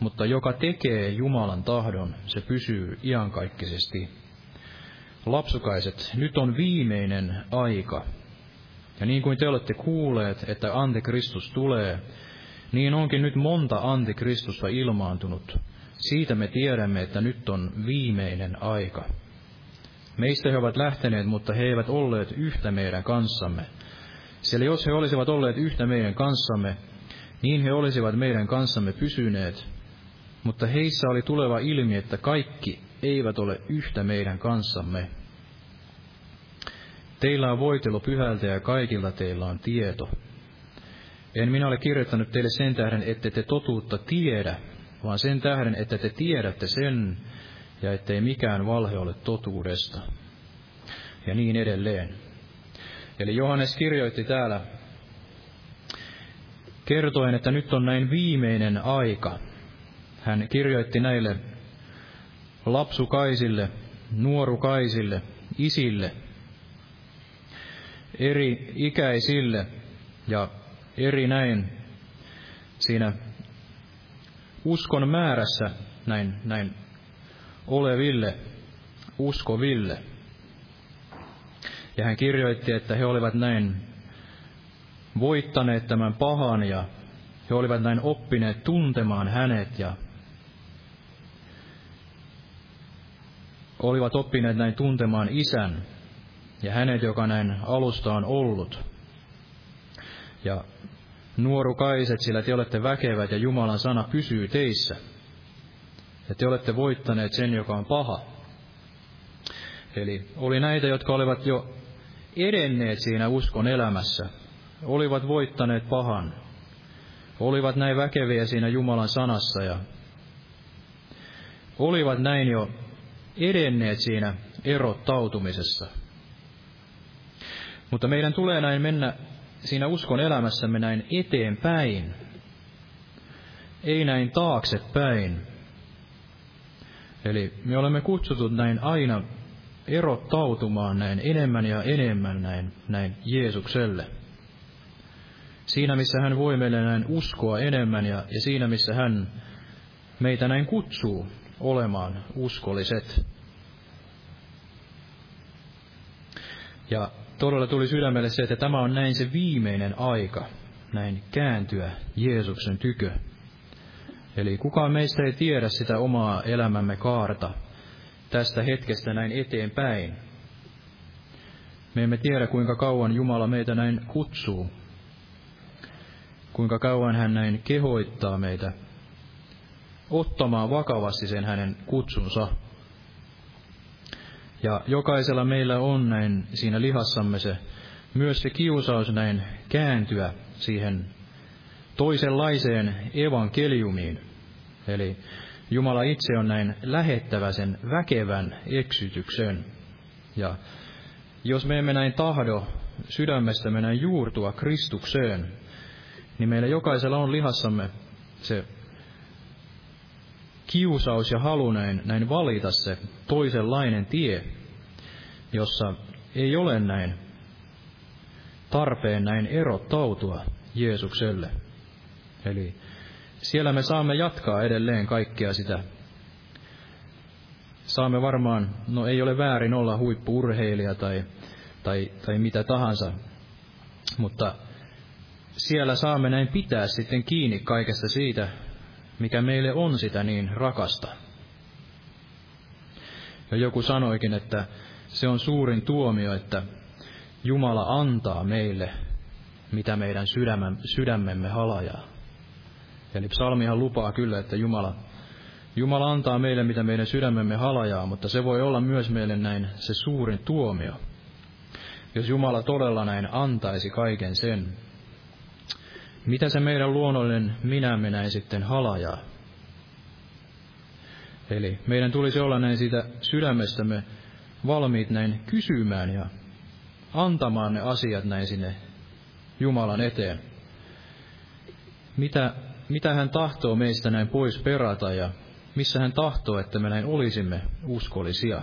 mutta joka tekee Jumalan tahdon, se pysyy iankaikkisesti. Lapsukaiset, nyt on viimeinen aika. Ja niin kuin te olette kuulleet, että antikristus tulee, niin onkin nyt monta antikristusta ilmaantunut. Siitä me tiedämme, että nyt on viimeinen aika. Meistä he ovat lähteneet, mutta he eivät olleet yhtä meidän kanssamme. Sillä jos he olisivat olleet yhtä meidän kanssamme, niin he olisivat meidän kanssamme pysyneet. Mutta heissä oli tuleva ilmi, että kaikki eivät ole yhtä meidän kanssamme. Teillä on voitelu pyhältä ja kaikilla teillä on tieto. En minä ole kirjoittanut teille sen tähden, että te totuutta tiedä, vaan sen tähden, että te tiedätte sen, ja ettei mikään valhe ole totuudesta. Ja niin edelleen. Eli Johannes kirjoitti täällä kertoen, että nyt on näin viimeinen aika. Hän kirjoitti näille lapsukaisille, nuorukaisille, isille, eri ikäisille ja eri näin siinä uskon määrässä näin, näin oleville, uskoville. Ja hän kirjoitti, että he olivat näin voittaneet tämän pahan ja he olivat näin oppineet tuntemaan hänet ja olivat oppineet näin tuntemaan isän ja hänet, joka näin alusta on ollut. Ja nuorukaiset, sillä te olette väkevät ja Jumalan sana pysyy teissä. Ja te olette voittaneet sen, joka on paha. Eli oli näitä, jotka olivat jo edenneet siinä uskon elämässä, olivat voittaneet pahan, olivat näin väkeviä siinä Jumalan sanassa ja olivat näin jo edenneet siinä erottautumisessa. Mutta meidän tulee näin mennä siinä uskon elämässämme näin eteenpäin, ei näin taaksepäin. Eli me olemme kutsutut näin aina erottautumaan näin enemmän ja enemmän näin, näin Jeesukselle. Siinä, missä hän voi meille näin uskoa enemmän ja, ja siinä, missä hän meitä näin kutsuu olemaan uskolliset. Ja todella tuli sydämelle se, että tämä on näin se viimeinen aika, näin kääntyä Jeesuksen tykö. Eli kukaan meistä ei tiedä sitä omaa elämämme kaarta tästä hetkestä näin eteenpäin. Me emme tiedä, kuinka kauan Jumala meitä näin kutsuu, kuinka kauan hän näin kehoittaa meitä ottamaan vakavasti sen hänen kutsunsa. Ja jokaisella meillä on näin siinä lihassamme se, myös se kiusaus näin kääntyä siihen toisenlaiseen evankeliumiin. Eli Jumala itse on näin lähettävä sen väkevän eksytyksen. Ja jos me emme näin tahdo sydämestämme näin juurtua Kristukseen, niin meillä jokaisella on lihassamme se kiusaus ja halu näin, näin valita se toisenlainen tie, jossa ei ole näin tarpeen näin erottautua Jeesukselle. Eli siellä me saamme jatkaa edelleen kaikkea sitä saamme varmaan, no ei ole väärin olla huippuurheilija tai, tai, tai mitä tahansa, mutta siellä saamme näin pitää sitten kiinni kaikesta siitä, mikä meille on sitä niin rakasta. Ja joku sanoikin, että se on suurin tuomio, että Jumala antaa meille, mitä meidän sydämemme halajaa. Eli psalmihan lupaa kyllä, että Jumala, Jumala antaa meille, mitä meidän sydämemme halajaa, mutta se voi olla myös meille näin se suurin tuomio. Jos Jumala todella näin antaisi kaiken sen, mitä se meidän luonnollinen minämme näin sitten halajaa? Eli meidän tulisi olla näin siitä sydämestämme valmiit näin kysymään ja antamaan ne asiat näin sinne Jumalan eteen. Mitä, mitä hän tahtoo meistä näin pois perata ja missä hän tahtoo, että me näin olisimme uskollisia.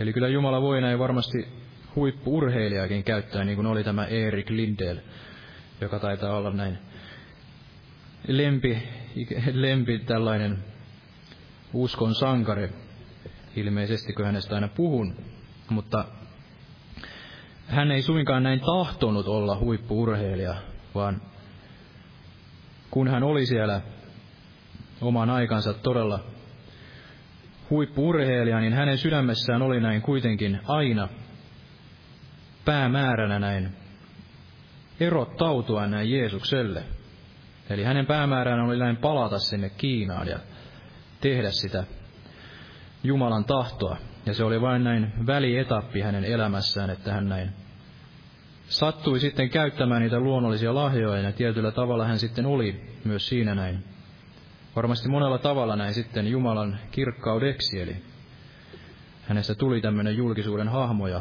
Eli kyllä Jumala voi näin varmasti huippuurheilijakin käyttää, niin kuin oli tämä Erik Lindell, joka taitaa olla näin. Lempi, lempi tällainen uskon sankari, ilmeisesti kun hänestä aina puhun, mutta hän ei suinkaan näin tahtonut olla huippuurheilija, vaan kun hän oli siellä oman aikansa todella huippuurheilija, niin hänen sydämessään oli näin kuitenkin aina päämääränä näin erottautua näin Jeesukselle. Eli hänen päämääränä oli näin palata sinne Kiinaan ja tehdä sitä Jumalan tahtoa. Ja se oli vain näin välietappi hänen elämässään, että hän näin sattui sitten käyttämään niitä luonnollisia lahjoja, ja tietyllä tavalla hän sitten oli myös siinä näin. Varmasti monella tavalla näin sitten Jumalan kirkkaudeksi, eli hänestä tuli tämmöinen julkisuuden hahmo, ja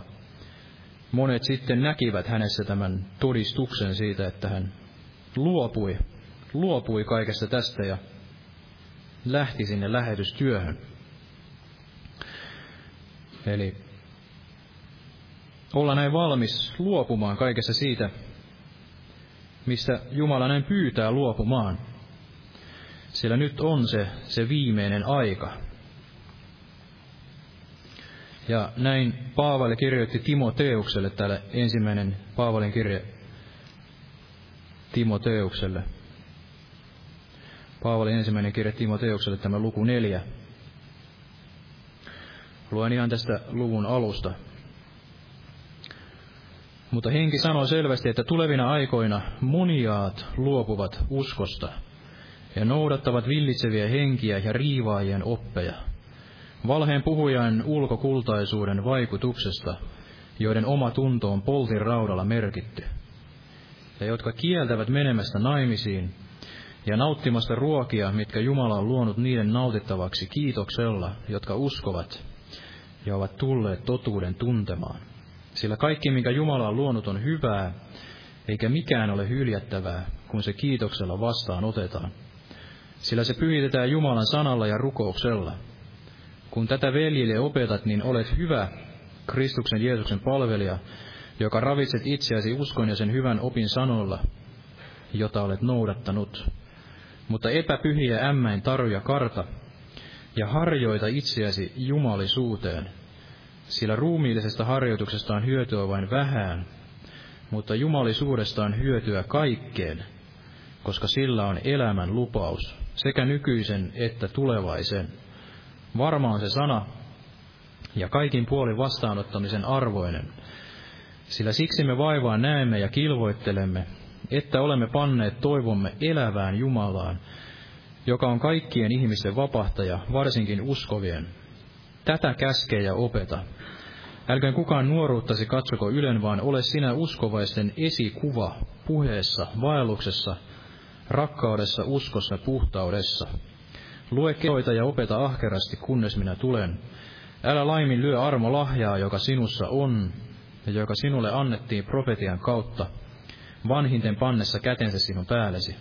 monet sitten näkivät hänessä tämän todistuksen siitä, että hän luopui, luopui kaikesta tästä ja lähti sinne lähetystyöhön. Eli olla näin valmis luopumaan kaikessa siitä, mistä Jumala näin pyytää luopumaan. Sillä nyt on se, se viimeinen aika. Ja näin Paavali kirjoitti Timoteukselle täällä ensimmäinen Paavalin kirje Timoteukselle. Paavalin ensimmäinen kirje Timoteukselle, tämä luku neljä. Luen ihan tästä luvun alusta. Mutta henki sanoo selvästi, että tulevina aikoina moniaat luopuvat uskosta ja noudattavat villitseviä henkiä ja riivaajien oppeja, valheen puhujan ulkokultaisuuden vaikutuksesta, joiden oma tunto on poltin raudalla merkitty, ja jotka kieltävät menemästä naimisiin ja nauttimasta ruokia, mitkä Jumala on luonut niiden nautittavaksi kiitoksella, jotka uskovat ja ovat tulleet totuuden tuntemaan. Sillä kaikki, minkä Jumala on luonut, on hyvää, eikä mikään ole hyljättävää, kun se kiitoksella vastaan otetaan. Sillä se pyhitetään Jumalan sanalla ja rukouksella. Kun tätä veljille opetat, niin olet hyvä Kristuksen Jeesuksen palvelija, joka ravitset itseäsi uskon ja sen hyvän opin sanoilla, jota olet noudattanut. Mutta epäpyhiä ämmäin taruja karta, ja harjoita itseäsi jumalisuuteen, sillä ruumiillisesta harjoituksesta on hyötyä vain vähän, mutta jumalisuudesta on hyötyä kaikkeen, koska sillä on elämän lupaus, sekä nykyisen että tulevaisen. Varma on se sana, ja kaikin puolin vastaanottamisen arvoinen, sillä siksi me vaivaa näemme ja kilvoittelemme, että olemme panneet toivomme elävään Jumalaan, joka on kaikkien ihmisten vapahtaja, varsinkin uskovien. Tätä käskee ja opeta. Älkää kukaan nuoruuttasi katsoko ylen, vaan ole sinä uskovaisten esikuva puheessa, vaelluksessa, rakkaudessa, uskossa, puhtaudessa. Lue kehoita ja opeta ahkerasti, kunnes minä tulen. Älä laimin lyö armo lahjaa, joka sinussa on, ja joka sinulle annettiin profetian kautta, vanhinten pannessa kätensä sinun päällesi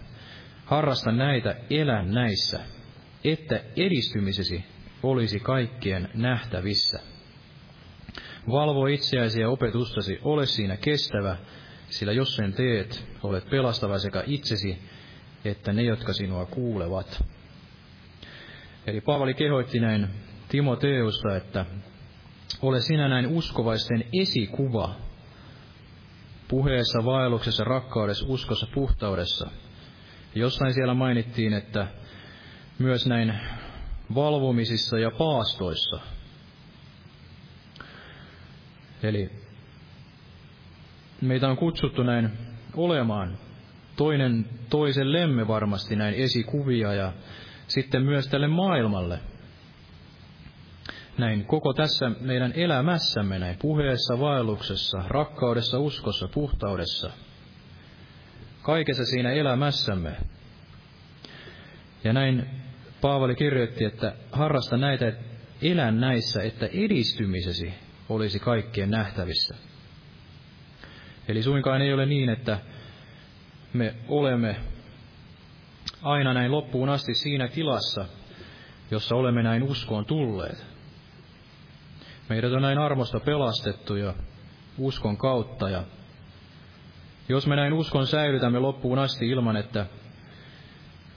Harrasta näitä, elä näissä, että edistymisesi olisi kaikkien nähtävissä. Valvo itseäsi ja opetustasi, ole siinä kestävä, sillä jos sen teet, olet pelastava sekä itsesi että ne, jotka sinua kuulevat. Eli Paavali kehoitti näin Timoteusta, että ole sinä näin uskovaisten esikuva puheessa, vaelluksessa, rakkaudessa, uskossa, puhtaudessa. Jossain siellä mainittiin, että myös näin valvomisissa ja paastoissa. Eli meitä on kutsuttu näin olemaan toinen toisellemme varmasti näin esikuvia ja sitten myös tälle maailmalle. Näin koko tässä meidän elämässämme, näin puheessa, vaelluksessa, rakkaudessa, uskossa, puhtaudessa. Kaikessa siinä elämässämme. Ja näin Paavali kirjoitti, että harrasta näitä, elä näissä, että edistymisesi olisi kaikkien nähtävissä. Eli suinkaan ei ole niin, että me olemme aina näin loppuun asti siinä tilassa, jossa olemme näin uskoon tulleet. Meidät on näin armosta pelastettu ja uskon kautta. Ja jos me näin uskon säilytämme loppuun asti ilman, että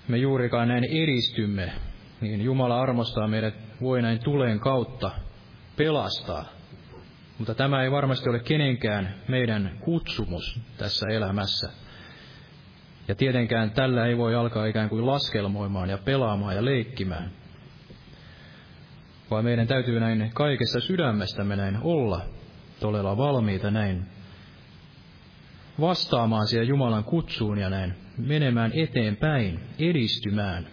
me juurikaan näin edistymme, niin Jumala armostaa meidät voi näin tuleen kautta pelastaa. Mutta tämä ei varmasti ole kenenkään meidän kutsumus tässä elämässä. Ja tietenkään tällä ei voi alkaa ikään kuin laskelmoimaan ja pelaamaan ja leikkimään. Vaan meidän täytyy näin kaikessa sydämestämme näin olla todella valmiita näin vastaamaan siihen Jumalan kutsuun ja näin menemään eteenpäin, edistymään.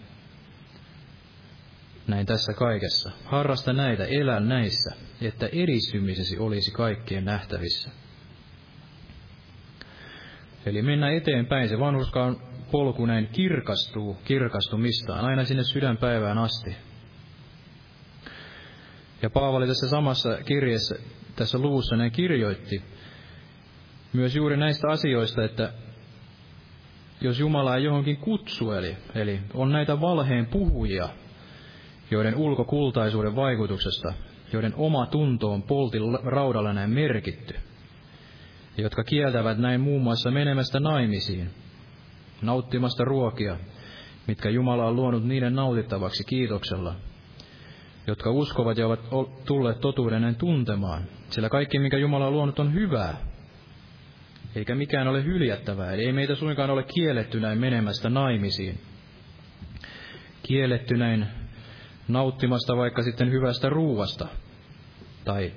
Näin tässä kaikessa. Harrasta näitä, elä näissä, että edistymisesi olisi kaikkien nähtävissä. Eli mennä eteenpäin. Se vanhuskaan polku näin kirkastuu kirkastumistaan aina sinne sydänpäivään asti. Ja Paavali tässä samassa kirjeessä, tässä luvussa näin kirjoitti myös juuri näistä asioista, että jos Jumala ei johonkin kutsu, eli, eli on näitä valheen puhujia, joiden ulkokultaisuuden vaikutuksesta, joiden oma tunto on poltin raudalla näin merkitty – jotka kieltävät näin muun muassa menemästä naimisiin, nauttimasta ruokia, mitkä Jumala on luonut niiden nautittavaksi kiitoksella, jotka uskovat ja ovat tulleet totuuden tuntemaan, sillä kaikki, mikä Jumala on luonut, on hyvää, eikä mikään ole hyljättävää, eli ei meitä suinkaan ole kielletty näin menemästä naimisiin, kielletty näin nauttimasta vaikka sitten hyvästä ruuasta, tai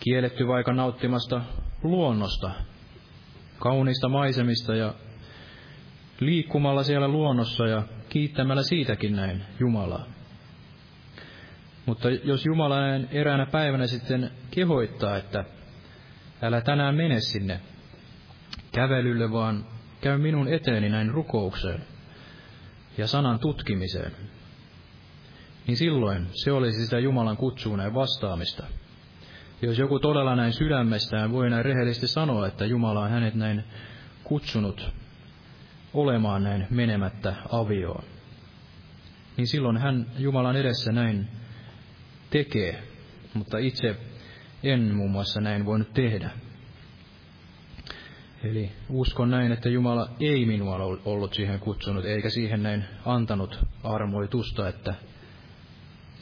kielletty vaikka nauttimasta luonnosta, kauniista maisemista ja liikkumalla siellä luonnossa ja kiittämällä siitäkin näin Jumalaa. Mutta jos Jumala näin eräänä päivänä sitten kehoittaa, että älä tänään mene sinne kävelylle, vaan käy minun eteeni näin rukoukseen ja sanan tutkimiseen, niin silloin se olisi sitä Jumalan kutsuun vastaamista – jos joku todella näin sydämestään voi näin rehellisesti sanoa, että Jumala on hänet näin kutsunut olemaan näin menemättä avioon, niin silloin hän Jumalan edessä näin tekee, mutta itse en muun muassa näin voinut tehdä. Eli uskon näin, että Jumala ei minua ollut siihen kutsunut, eikä siihen näin antanut armoitusta, että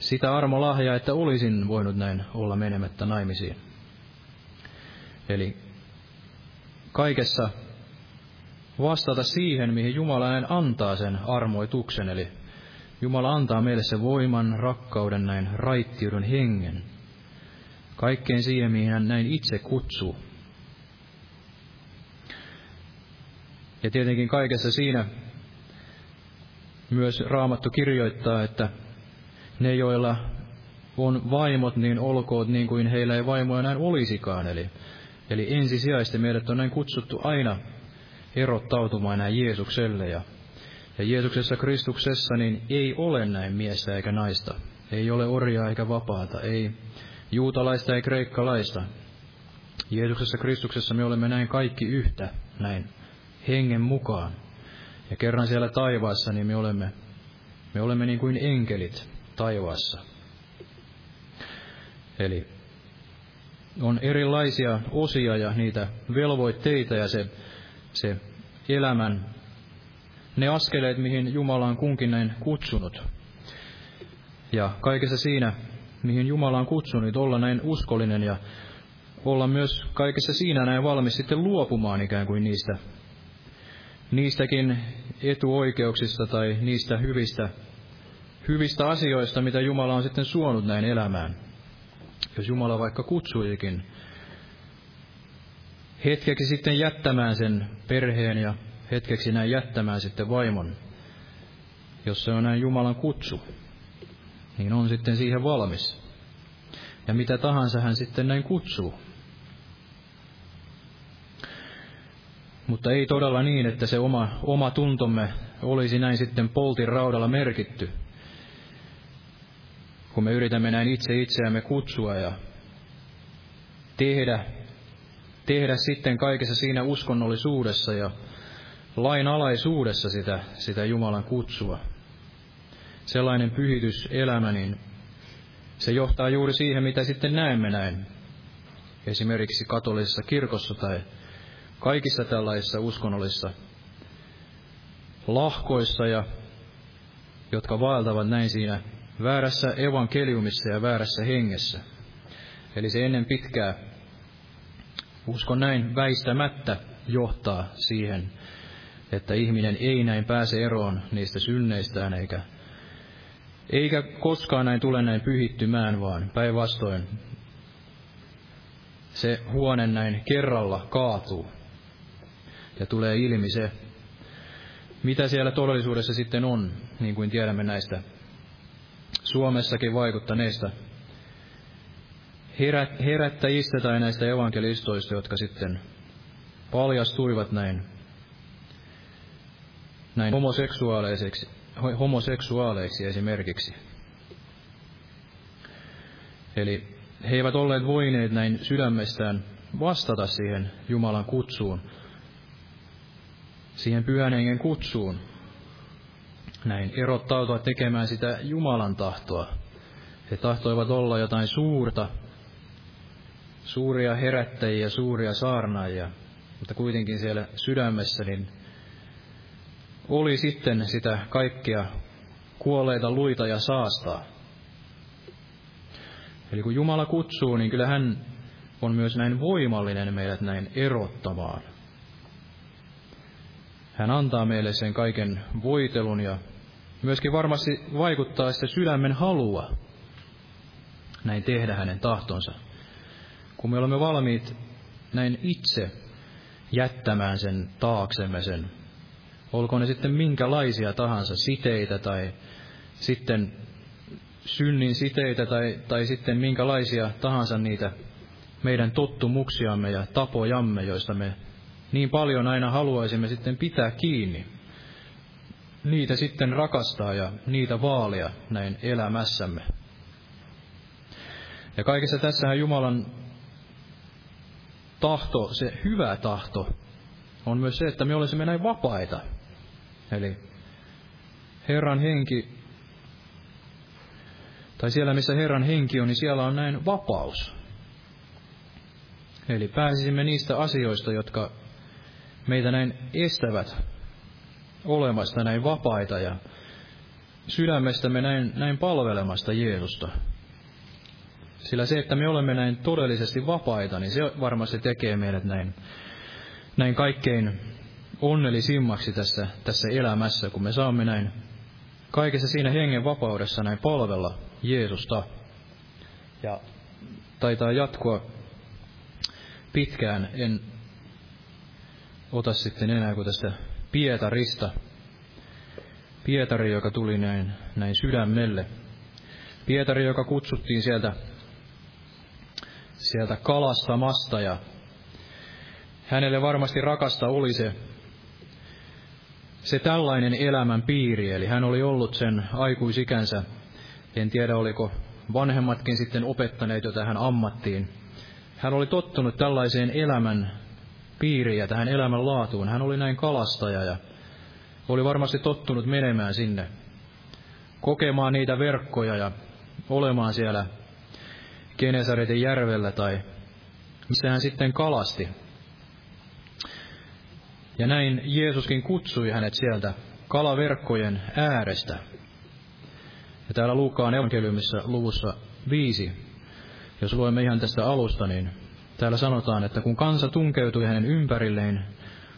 sitä armolahjaa, että olisin voinut näin olla menemättä naimisiin. Eli kaikessa vastata siihen, mihin Jumala näin antaa sen armoituksen. Eli Jumala antaa meille sen voiman, rakkauden, näin raittiuden hengen. Kaikkeen siihen, mihin hän näin itse kutsuu. Ja tietenkin kaikessa siinä myös Raamattu kirjoittaa, että ne, joilla on vaimot, niin olkoot niin kuin heillä ei vaimoja näin olisikaan. Eli, eli ensisijaisesti meidät on näin kutsuttu aina erottautumaan näin Jeesukselle. Ja, ja Jeesuksessa Kristuksessa niin ei ole näin miestä eikä naista. Ei ole orjaa eikä vapaata, ei juutalaista eikä kreikkalaista. Jeesuksessa Kristuksessa me olemme näin kaikki yhtä, näin hengen mukaan. Ja kerran siellä taivaassa, niin me olemme, me olemme niin kuin enkelit, taivaassa. Eli on erilaisia osia ja niitä velvoitteita ja se, se elämän, ne askeleet, mihin Jumala on kunkin näin kutsunut. Ja kaikessa siinä, mihin Jumala on kutsunut, olla näin uskollinen ja olla myös kaikessa siinä näin valmis sitten luopumaan ikään kuin niistä, niistäkin etuoikeuksista tai niistä hyvistä, hyvistä asioista, mitä Jumala on sitten suonut näin elämään. Jos Jumala vaikka kutsuikin hetkeksi sitten jättämään sen perheen ja hetkeksi näin jättämään sitten vaimon, jos se on näin Jumalan kutsu, niin on sitten siihen valmis. Ja mitä tahansa hän sitten näin kutsuu. Mutta ei todella niin, että se oma, oma tuntomme olisi näin sitten poltin raudalla merkitty, kun me yritämme näin itse itseämme kutsua ja tehdä, tehdä sitten kaikessa siinä uskonnollisuudessa ja lainalaisuudessa sitä, sitä Jumalan kutsua. Sellainen pyhityselämä, niin se johtaa juuri siihen, mitä sitten näemme näin. Esimerkiksi katolisessa kirkossa tai kaikissa tällaisissa uskonnollisissa lahkoissa, ja, jotka vaeltavat näin siinä väärässä evankeliumissa ja väärässä hengessä. Eli se ennen pitkää, uskon näin väistämättä, johtaa siihen, että ihminen ei näin pääse eroon niistä synneistään, eikä, eikä koskaan näin tule näin pyhittymään, vaan päinvastoin se huone näin kerralla kaatuu ja tulee ilmi se, mitä siellä todellisuudessa sitten on, niin kuin tiedämme näistä Suomessakin vaikuttaneista herättäjistä tai näistä evankelistoista, jotka sitten paljastuivat näin, näin homoseksuaaleiksi, homoseksuaaleiksi esimerkiksi. Eli he eivät olleet voineet näin sydämestään vastata siihen Jumalan kutsuun, siihen pyhän hengen kutsuun, näin erottautua tekemään sitä Jumalan tahtoa. He tahtoivat olla jotain suurta, suuria herättäjiä, suuria saarnaajia, mutta kuitenkin siellä sydämessä niin oli sitten sitä kaikkea kuolleita luita ja saastaa. Eli kun Jumala kutsuu, niin kyllä hän on myös näin voimallinen meidät näin erottamaan. Hän antaa meille sen kaiken voitelun ja myöskin varmasti vaikuttaa sitä sydämen halua näin tehdä hänen tahtonsa. Kun me olemme valmiit näin itse jättämään sen taaksemme sen, olkoon ne sitten minkälaisia tahansa siteitä tai sitten synnin siteitä tai, tai sitten minkälaisia tahansa niitä meidän tottumuksiamme ja tapojamme, joista me niin paljon aina haluaisimme sitten pitää kiinni. Niitä sitten rakastaa ja niitä vaalia näin elämässämme. Ja kaikessa tässähän Jumalan tahto, se hyvä tahto, on myös se, että me olisimme näin vapaita. Eli Herran henki, tai siellä missä Herran henki on, niin siellä on näin vapaus. Eli pääsisimme niistä asioista, jotka meitä näin estävät olemasta näin vapaita ja sydämestämme näin, näin palvelemasta Jeesusta. Sillä se, että me olemme näin todellisesti vapaita, niin se varmasti tekee meidät näin, näin kaikkein onnellisimmaksi tässä, tässä elämässä, kun me saamme näin kaikessa siinä hengen vapaudessa näin palvella Jeesusta. Ja taitaa jatkua pitkään. En ota sitten enää kuin tästä Pietarista. Pietari, joka tuli näin, näin sydämelle. Pietari, joka kutsuttiin sieltä, sieltä kalastamasta ja hänelle varmasti rakasta oli se, se tällainen elämän piiri, eli hän oli ollut sen aikuisikänsä, en tiedä oliko vanhemmatkin sitten opettaneet jo tähän ammattiin. Hän oli tottunut tällaiseen elämän piiriin ja tähän elämän laatuun. Hän oli näin kalastaja ja oli varmasti tottunut menemään sinne, kokemaan niitä verkkoja ja olemaan siellä Genesaretin järvellä tai missä hän sitten kalasti. Ja näin Jeesuskin kutsui hänet sieltä kalaverkkojen äärestä. Ja täällä Luukkaan evankeliumissa luvussa viisi, jos luemme ihan tästä alusta, niin täällä sanotaan, että kun kansa tunkeutui hänen ympärilleen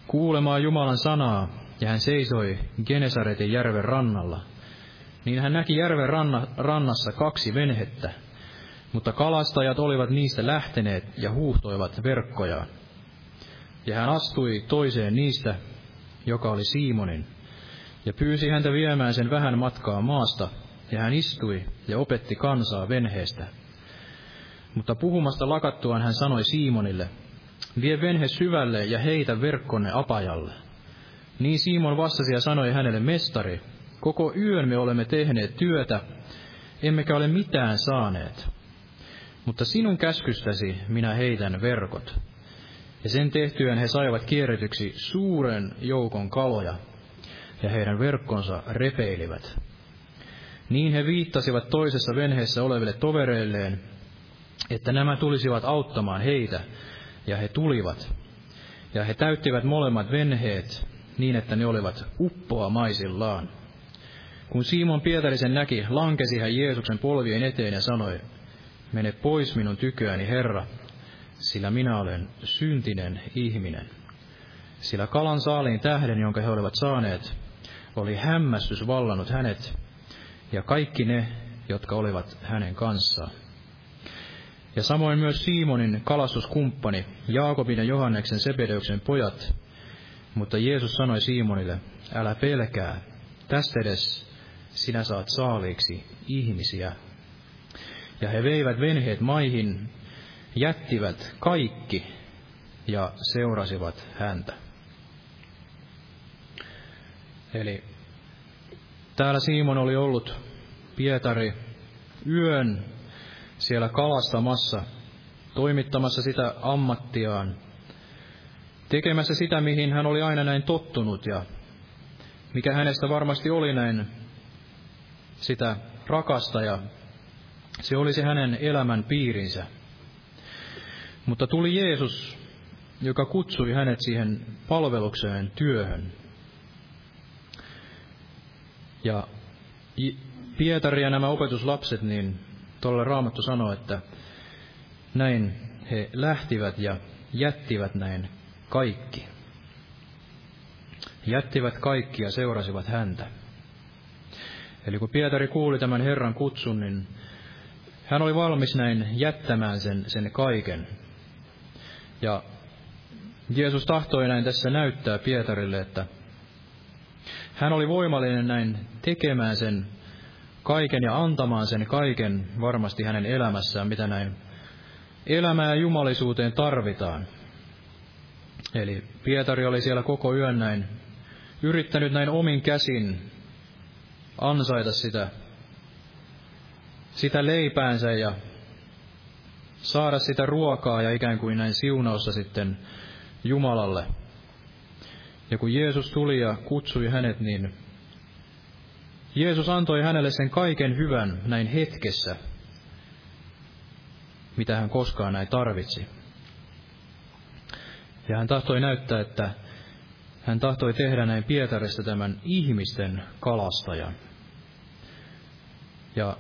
kuulemaan Jumalan sanaa, ja hän seisoi Genesaretin järven rannalla, niin hän näki järven ranna, rannassa kaksi venhettä, mutta kalastajat olivat niistä lähteneet ja huuhtoivat verkkojaan. Ja hän astui toiseen niistä, joka oli Simonin, ja pyysi häntä viemään sen vähän matkaa maasta, ja hän istui ja opetti kansaa venheestä. Mutta puhumasta lakattuaan hän sanoi Simonille, vie venhe syvälle ja heitä verkkonne apajalle. Niin Simon vastasi ja sanoi hänelle, mestari, koko yön me olemme tehneet työtä, emmekä ole mitään saaneet. Mutta sinun käskystäsi minä heitän verkot. Ja sen tehtyään he saivat kierretyksi suuren joukon kaloja, ja heidän verkkonsa repeilivät. Niin he viittasivat toisessa venheessä oleville tovereilleen, että nämä tulisivat auttamaan heitä, ja he tulivat. Ja he täyttivät molemmat venheet niin, että ne olivat uppoa maisillaan. Kun Simon Pietarisen näki, lankesi hän Jeesuksen polvien eteen ja sanoi, mene pois minun tyköäni, Herra, sillä minä olen syntinen ihminen. Sillä kalan saaliin tähden, jonka he olivat saaneet, oli hämmästys vallannut hänet ja kaikki ne, jotka olivat hänen kanssaan. Ja samoin myös Simonin kalastuskumppani, Jaakobin ja Johanneksen Sebedeuksen pojat. Mutta Jeesus sanoi Simonille, älä pelkää, tästä edes sinä saat saaliiksi ihmisiä. Ja he veivät venheet maihin, jättivät kaikki ja seurasivat häntä. Eli täällä Simon oli ollut Pietari yön siellä kalastamassa, toimittamassa sitä ammattiaan, tekemässä sitä, mihin hän oli aina näin tottunut ja mikä hänestä varmasti oli näin sitä rakasta ja se olisi hänen elämän piirinsä. Mutta tuli Jeesus, joka kutsui hänet siihen palvelukseen, työhön. Ja Pietari ja nämä opetuslapset, niin tuolla Raamattu sanoo, että näin he lähtivät ja jättivät näin kaikki. Jättivät kaikki ja seurasivat häntä. Eli kun Pietari kuuli tämän Herran kutsun, niin hän oli valmis näin jättämään sen, sen kaiken. Ja Jeesus tahtoi näin tässä näyttää Pietarille, että hän oli voimallinen näin tekemään sen kaiken ja antamaan sen kaiken varmasti hänen elämässään, mitä näin elämää jumalisuuteen tarvitaan. Eli Pietari oli siellä koko yön näin yrittänyt näin omin käsin ansaita sitä, sitä leipäänsä ja saada sitä ruokaa ja ikään kuin näin siunaussa sitten Jumalalle. Ja kun Jeesus tuli ja kutsui hänet, niin Jeesus antoi hänelle sen kaiken hyvän näin hetkessä, mitä hän koskaan näin tarvitsi. Ja hän tahtoi näyttää, että hän tahtoi tehdä näin Pietarista tämän ihmisten kalastajan. Ja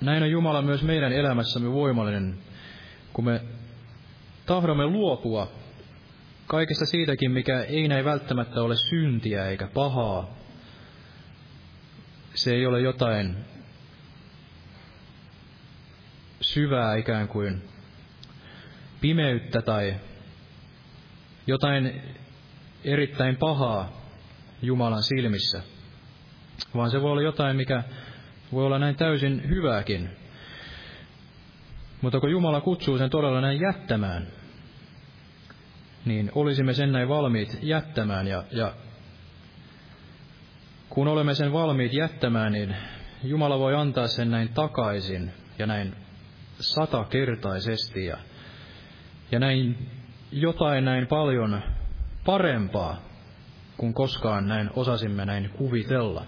näin on Jumala myös meidän elämässämme voimallinen, kun me tahdomme luopua kaikesta siitäkin, mikä ei näin välttämättä ole syntiä eikä pahaa. Se ei ole jotain syvää ikään kuin pimeyttä tai jotain erittäin pahaa Jumalan silmissä, vaan se voi olla jotain, mikä voi olla näin täysin hyvääkin. Mutta kun Jumala kutsuu sen todella näin jättämään, niin olisimme sen näin valmiit jättämään. Ja, ja kun olemme sen valmiit jättämään, niin Jumala voi antaa sen näin takaisin ja näin satakertaisesti ja, ja näin jotain näin paljon parempaa kuin koskaan näin osasimme näin kuvitella.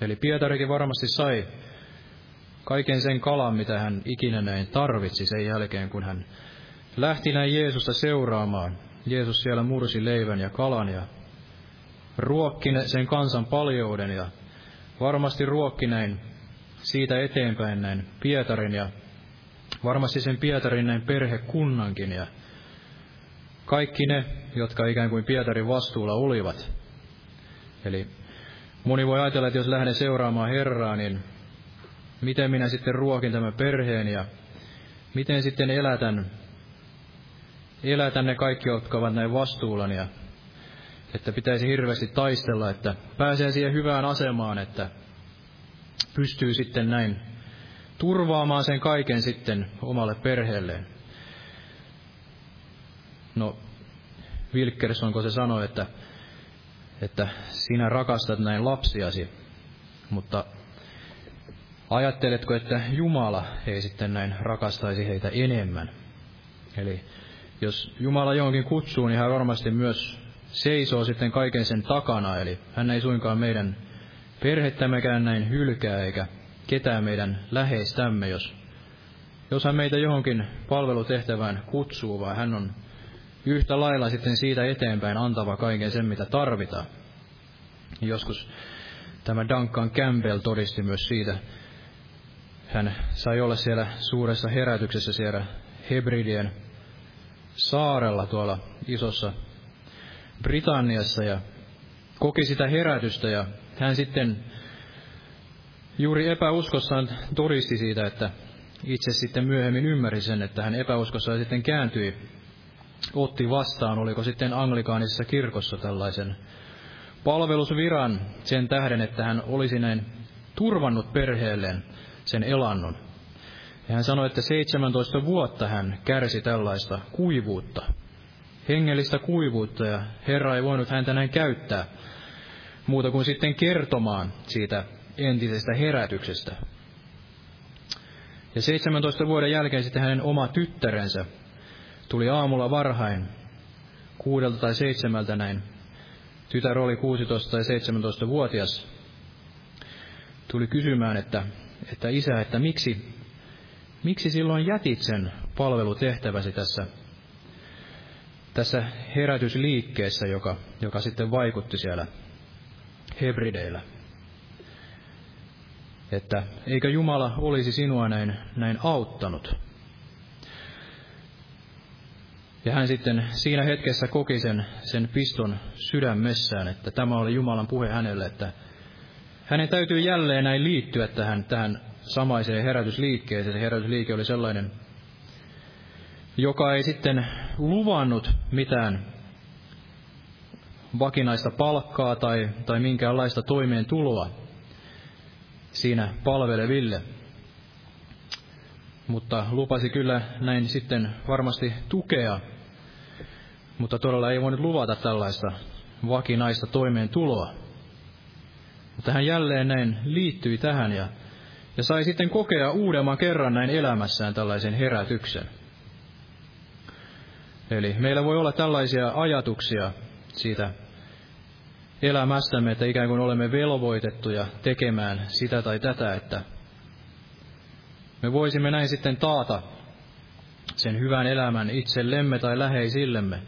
Eli Pietarikin varmasti sai kaiken sen kalan, mitä hän ikinä näin tarvitsi sen jälkeen, kun hän lähti näin Jeesusta seuraamaan. Jeesus siellä mursi leivän ja kalan ja ruokki sen kansan paljouden ja varmasti ruokki näin siitä eteenpäin näin Pietarin ja varmasti sen Pietarin näin perhekunnankin ja kaikki ne, jotka ikään kuin Pietarin vastuulla olivat. Eli moni voi ajatella, että jos lähden seuraamaan Herraa, niin miten minä sitten ruokin tämän perheen ja miten sitten elätän, elätän ne kaikki, jotka ovat näin vastuullani ja että pitäisi hirveästi taistella, että pääsee siihen hyvään asemaan, että pystyy sitten näin turvaamaan sen kaiken sitten omalle perheelleen. No, Wilkerson, kun se sanoi, että, että sinä rakastat näin lapsiasi, mutta ajatteletko, että Jumala ei sitten näin rakastaisi heitä enemmän? Eli jos Jumala johonkin kutsuu, niin hän varmasti myös seisoo sitten kaiken sen takana, eli hän ei suinkaan meidän perhettämmekään näin hylkää eikä ketään meidän läheistämme, jos, jos hän meitä johonkin palvelutehtävään kutsuu, vaan hän on yhtä lailla sitten siitä eteenpäin antava kaiken sen, mitä tarvitaan. Joskus tämä Duncan Campbell todisti myös siitä, hän sai olla siellä suuressa herätyksessä siellä Hebridien saarella tuolla isossa Britanniassa ja koki sitä herätystä ja hän sitten juuri epäuskossaan todisti siitä, että itse sitten myöhemmin ymmärsi sen, että hän epäuskossaan sitten kääntyi, otti vastaan, oliko sitten anglikaanisessa kirkossa tällaisen palvelusviran sen tähden, että hän olisi näin turvannut perheelleen sen elannon. Ja hän sanoi, että 17 vuotta hän kärsi tällaista kuivuutta, hengellistä kuivuutta, ja Herra ei voinut häntä näin käyttää muuta kuin sitten kertomaan siitä entisestä herätyksestä. Ja 17 vuoden jälkeen sitten hänen oma tyttärensä tuli aamulla varhain, kuudelta tai seitsemältä näin. Tytär oli 16 tai 17-vuotias. Tuli kysymään, että, että isä, että miksi, miksi silloin jätit sen palvelutehtäväsi tässä, tässä herätysliikkeessä, joka, joka sitten vaikutti siellä Hebrideillä että eikö Jumala olisi sinua näin, näin auttanut. Ja hän sitten siinä hetkessä koki sen, sen piston sydämessään, että tämä oli Jumalan puhe hänelle, että hänen täytyy jälleen näin liittyä tähän, tähän samaiseen herätysliikkeeseen. Se herätysliike oli sellainen, joka ei sitten luvannut mitään vakinaista palkkaa tai, tai minkäänlaista toimeentuloa, siinä palveleville. Mutta lupasi kyllä näin sitten varmasti tukea, mutta todella ei voinut luvata tällaista vakinaista toimeentuloa. Mutta hän jälleen näin liittyi tähän ja, ja sai sitten kokea uudemman kerran näin elämässään tällaisen herätyksen. Eli meillä voi olla tällaisia ajatuksia siitä elämästämme, että ikään kuin olemme velvoitettuja tekemään sitä tai tätä, että me voisimme näin sitten taata sen hyvän elämän itsellemme tai läheisillemme.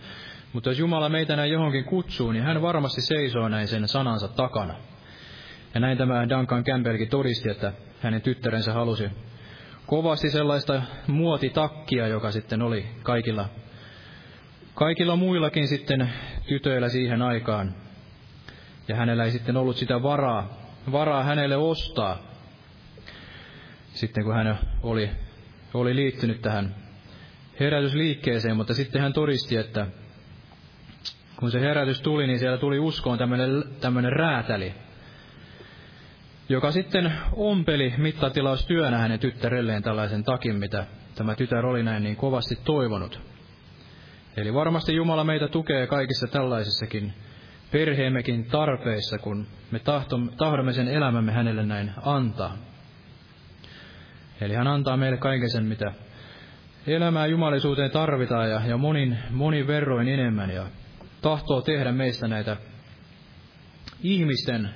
Mutta jos Jumala meitä näin johonkin kutsuu, niin hän varmasti seisoo näin sen sanansa takana. Ja näin tämä Duncan Campbellkin todisti, että hänen tyttärensä halusi kovasti sellaista muotitakkia, joka sitten oli kaikilla, kaikilla muillakin sitten tytöillä siihen aikaan ja hänellä ei sitten ollut sitä varaa, varaa hänelle ostaa, sitten kun hän oli, oli liittynyt tähän herätysliikkeeseen, mutta sitten hän todisti, että kun se herätys tuli, niin siellä tuli uskoon tämmöinen, tämmöinen räätäli, joka sitten ompeli mittatilaustyönä hänen tyttärelleen tällaisen takin, mitä tämä tytär oli näin niin kovasti toivonut. Eli varmasti Jumala meitä tukee kaikissa tällaisissakin perheemmekin tarpeissa, kun me tahdomme sen elämämme hänelle näin antaa. Eli hän antaa meille kaiken sen, mitä elämää jumalisuuteen tarvitaan ja, ja monin, monin verroin enemmän ja tahtoo tehdä meistä näitä ihmisten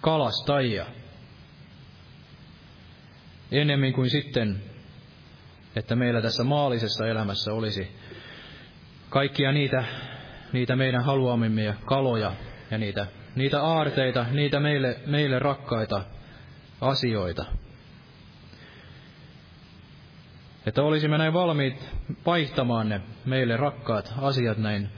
kalastajia. Ennemmin kuin sitten, että meillä tässä maallisessa elämässä olisi kaikkia niitä niitä meidän haluamimme kaloja ja niitä, niitä aarteita, niitä meille, meille rakkaita asioita. Että olisimme näin valmiit vaihtamaan ne meille rakkaat asiat näin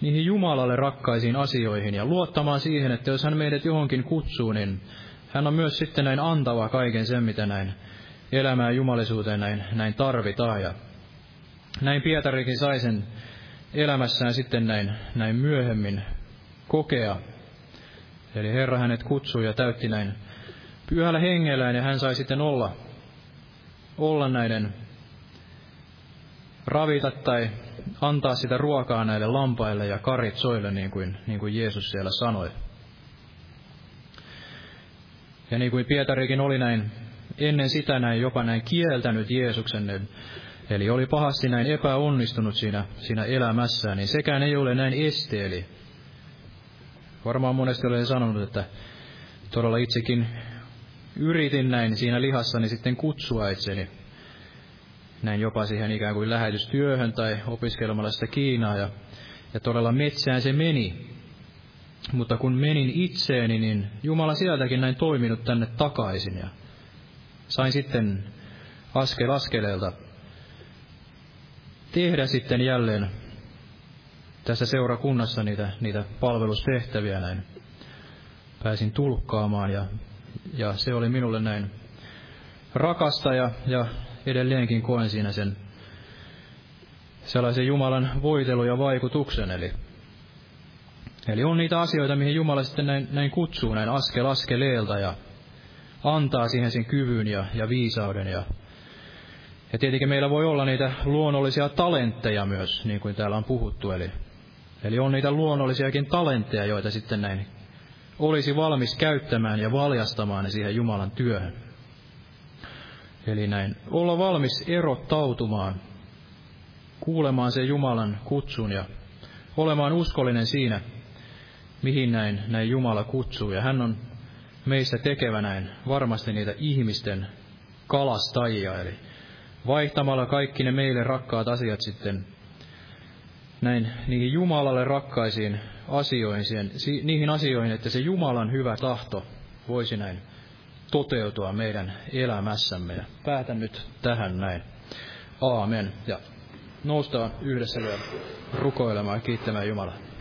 niihin Jumalalle rakkaisiin asioihin ja luottamaan siihen, että jos hän meidät johonkin kutsuu, niin hän on myös sitten näin antava kaiken sen, mitä näin elämää jumalisuuteen näin, näin tarvitaan. Ja näin Pietarikin sai sen elämässään sitten näin, näin myöhemmin kokea. Eli Herra hänet kutsui ja täytti näin pyhällä hengellään ja hän sai sitten olla, olla näiden ravita tai antaa sitä ruokaa näille lampaille ja karitsoille, niin kuin, niin kuin Jeesus siellä sanoi. Ja niin kuin Pietarikin oli näin ennen sitä näin jopa näin kieltänyt Jeesuksen, eli oli pahasti näin epäonnistunut siinä, siinä elämässään, niin sekään ei ole näin este. Eli varmaan monesti olen sanonut, että todella itsekin yritin näin siinä lihassani sitten kutsua itseni näin jopa siihen ikään kuin lähetystyöhön tai opiskelemalla sitä Kiinaa. Ja, ja todella metsään se meni. Mutta kun menin itseeni, niin Jumala sieltäkin näin toiminut tänne takaisin. Ja sain sitten askel askeleelta tehdä sitten jälleen tässä seurakunnassa niitä, niitä palvelustehtäviä näin. Pääsin tulkkaamaan ja, ja se oli minulle näin rakasta ja, ja edelleenkin koen siinä sen sellaisen Jumalan voitelu ja vaikutuksen. Eli, eli on niitä asioita, mihin Jumala sitten näin, näin kutsuu näin askel askeleelta ja antaa siihen sen kyvyn ja, ja viisauden. Ja, ja tietenkin meillä voi olla niitä luonnollisia talentteja myös, niin kuin täällä on puhuttu. Eli, eli on niitä luonnollisiakin talentteja, joita sitten näin olisi valmis käyttämään ja valjastamaan siihen Jumalan työhön. Eli näin, olla valmis erottautumaan, kuulemaan sen Jumalan kutsun ja olemaan uskollinen siinä, mihin näin, näin Jumala kutsuu. Ja hän on meistä tekevä näin varmasti niitä ihmisten kalastajia, eli vaihtamalla kaikki ne meille rakkaat asiat sitten näin niihin Jumalalle rakkaisiin asioihin, siihen, niihin asioihin, että se Jumalan hyvä tahto voisi näin toteutua meidän elämässämme. Ja päätän nyt tähän näin. Aamen. Ja noustaan yhdessä vielä rukoilemaan ja kiittämään Jumalaa.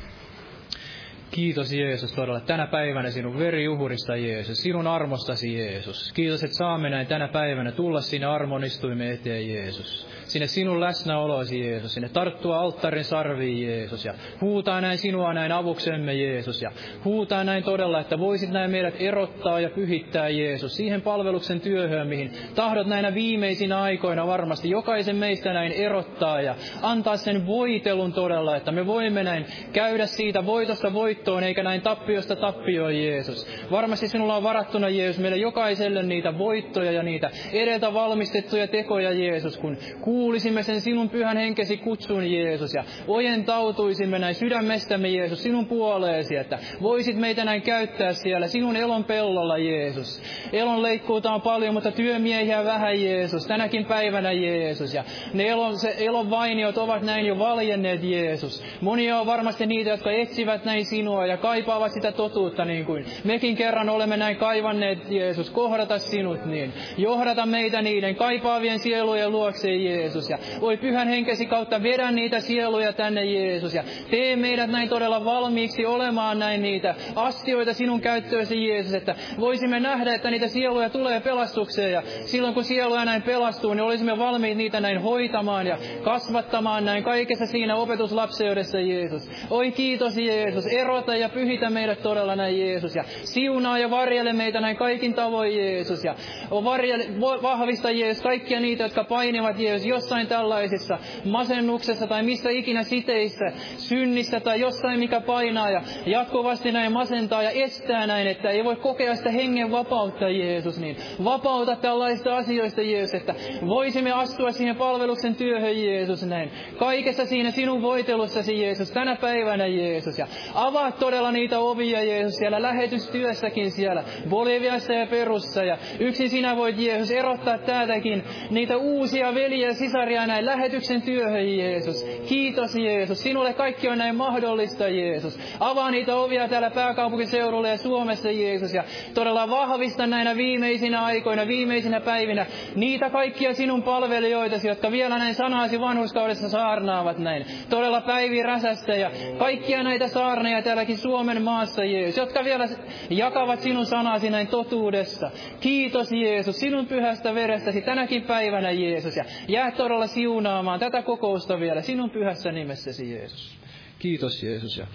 Kiitos Jeesus todella tänä päivänä sinun veriuhurista Jeesus, sinun armostasi Jeesus. Kiitos, että saamme näin tänä päivänä tulla sinne armonistuimme eteen Jeesus sinne sinun läsnäolosi Jeesus, sinne tarttua alttarin sarviin Jeesus ja huutaa näin sinua näin avuksemme Jeesus ja huutaa näin todella, että voisit näin meidät erottaa ja pyhittää Jeesus siihen palveluksen työhön, mihin tahdot näinä viimeisinä aikoina varmasti jokaisen meistä näin erottaa ja antaa sen voitelun todella, että me voimme näin käydä siitä voitosta voittoon eikä näin tappiosta tappioon Jeesus. Varmasti sinulla on varattuna Jeesus meille jokaiselle niitä voittoja ja niitä edeltä valmistettuja tekoja Jeesus, kun kuulisimme sen sinun pyhän henkesi kutsun Jeesus ja ojentautuisimme näin sydämestämme Jeesus sinun puoleesi, että voisit meitä näin käyttää siellä sinun elon pellolla Jeesus. Elon leikkuuta on paljon, mutta työmiehiä vähän Jeesus, tänäkin päivänä Jeesus ja ne elon, se elon vainiot ovat näin jo valjenneet Jeesus. Monia on varmasti niitä, jotka etsivät näin sinua ja kaipaavat sitä totuutta niin kuin mekin kerran olemme näin kaivanneet Jeesus, kohdata sinut niin. Johdata meitä niiden kaipaavien sielujen luokse Jeesus. Jeesus. Ja voi pyhän henkesi kautta vedä niitä sieluja tänne Jeesus. Ja tee meidät näin todella valmiiksi olemaan näin niitä astioita sinun käyttöösi Jeesus. Että voisimme nähdä, että niitä sieluja tulee pelastukseen. Ja silloin kun sieluja näin pelastuu, niin olisimme valmiit niitä näin hoitamaan ja kasvattamaan näin kaikessa siinä opetuslapseudessa Jeesus. Oi kiitos Jeesus. Erota ja pyhitä meidät todella näin Jeesus. Ja siunaa ja varjele meitä näin kaikin tavoin Jeesus. Ja varjele, vahvista Jeesus kaikkia niitä, jotka painivat Jeesus jossain tällaisessa masennuksessa tai missä ikinä siteissä, synnissä tai jossain mikä painaa ja jatkuvasti näin masentaa ja estää näin, että ei voi kokea sitä hengen vapautta Jeesus, niin vapauta tällaista asioista Jeesus, että voisimme astua siihen palveluksen työhön Jeesus näin. Kaikessa siinä sinun voitelussasi Jeesus, tänä päivänä Jeesus ja avaa todella niitä ovia, Jeesus, siellä lähetystyössäkin siellä, Boliviassa ja Perussa. Ja yksin sinä voit, Jeesus, erottaa täältäkin niitä uusia ja sisaria näin lähetyksen työhön, Jeesus. Kiitos, Jeesus. Sinulle kaikki on näin mahdollista, Jeesus. Avaa niitä ovia täällä pääkaupunkiseudulla ja Suomessa, Jeesus. Ja todella vahvista näinä viimeisinä aikoina, viimeisinä päivinä niitä kaikkia sinun palvelijoitasi, jotka vielä näin sanasi vanhuskaudessa saarnaavat näin. Todella Päivi Räsästä ja kaikkia näitä saarneja täälläkin Suomen maassa, Jeesus, jotka vielä jakavat sinun sanasi näin totuudessa. Kiitos Jeesus, sinun pyhästä verestäsi tänäkin päivänä Jeesus. Ja jää todella siunaamaan tätä kokousta vielä sinun pyhässä nimessäsi Jeesus. Kiitos Jeesus ja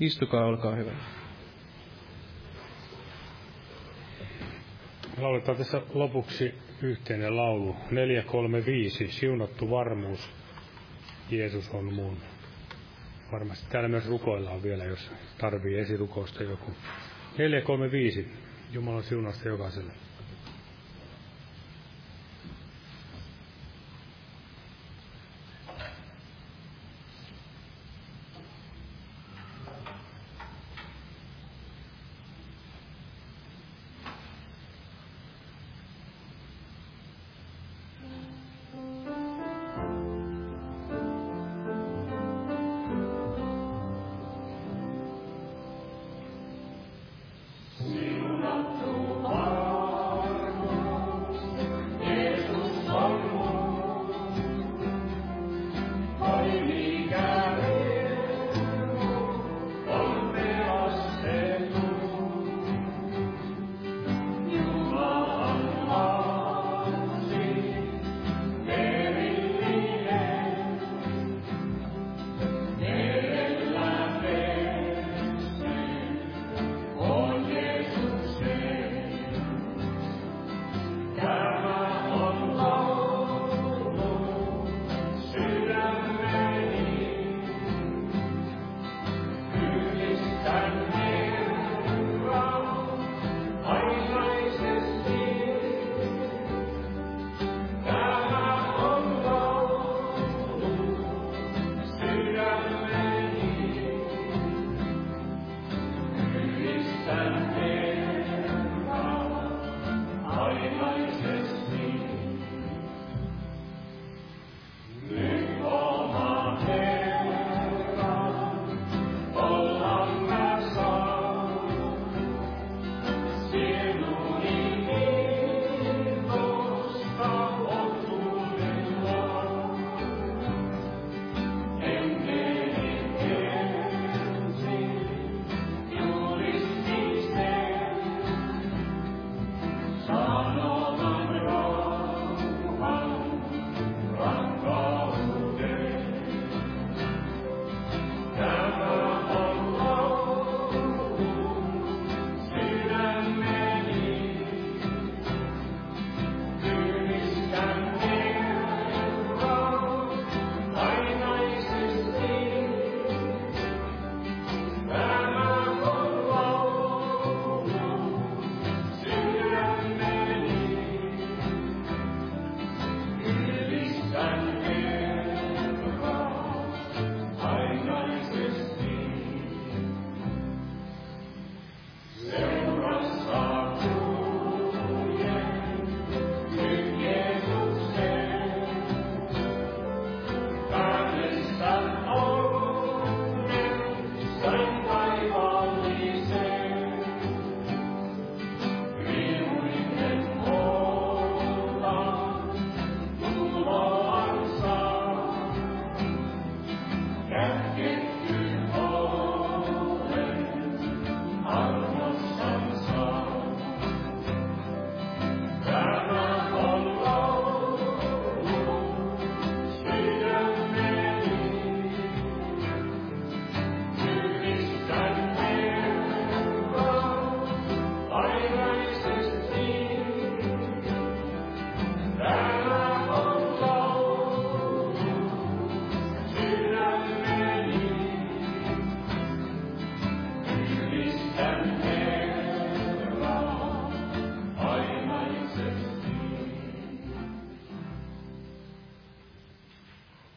istukaa, olkaa hyvä. Lauletaan tässä lopuksi yhteinen laulu. 435, siunattu varmuus. Jeesus on mun. Varmasti täällä myös rukoillaan vielä, jos tarvii esirukousta joku. 435, Jumalan siunasta jokaiselle.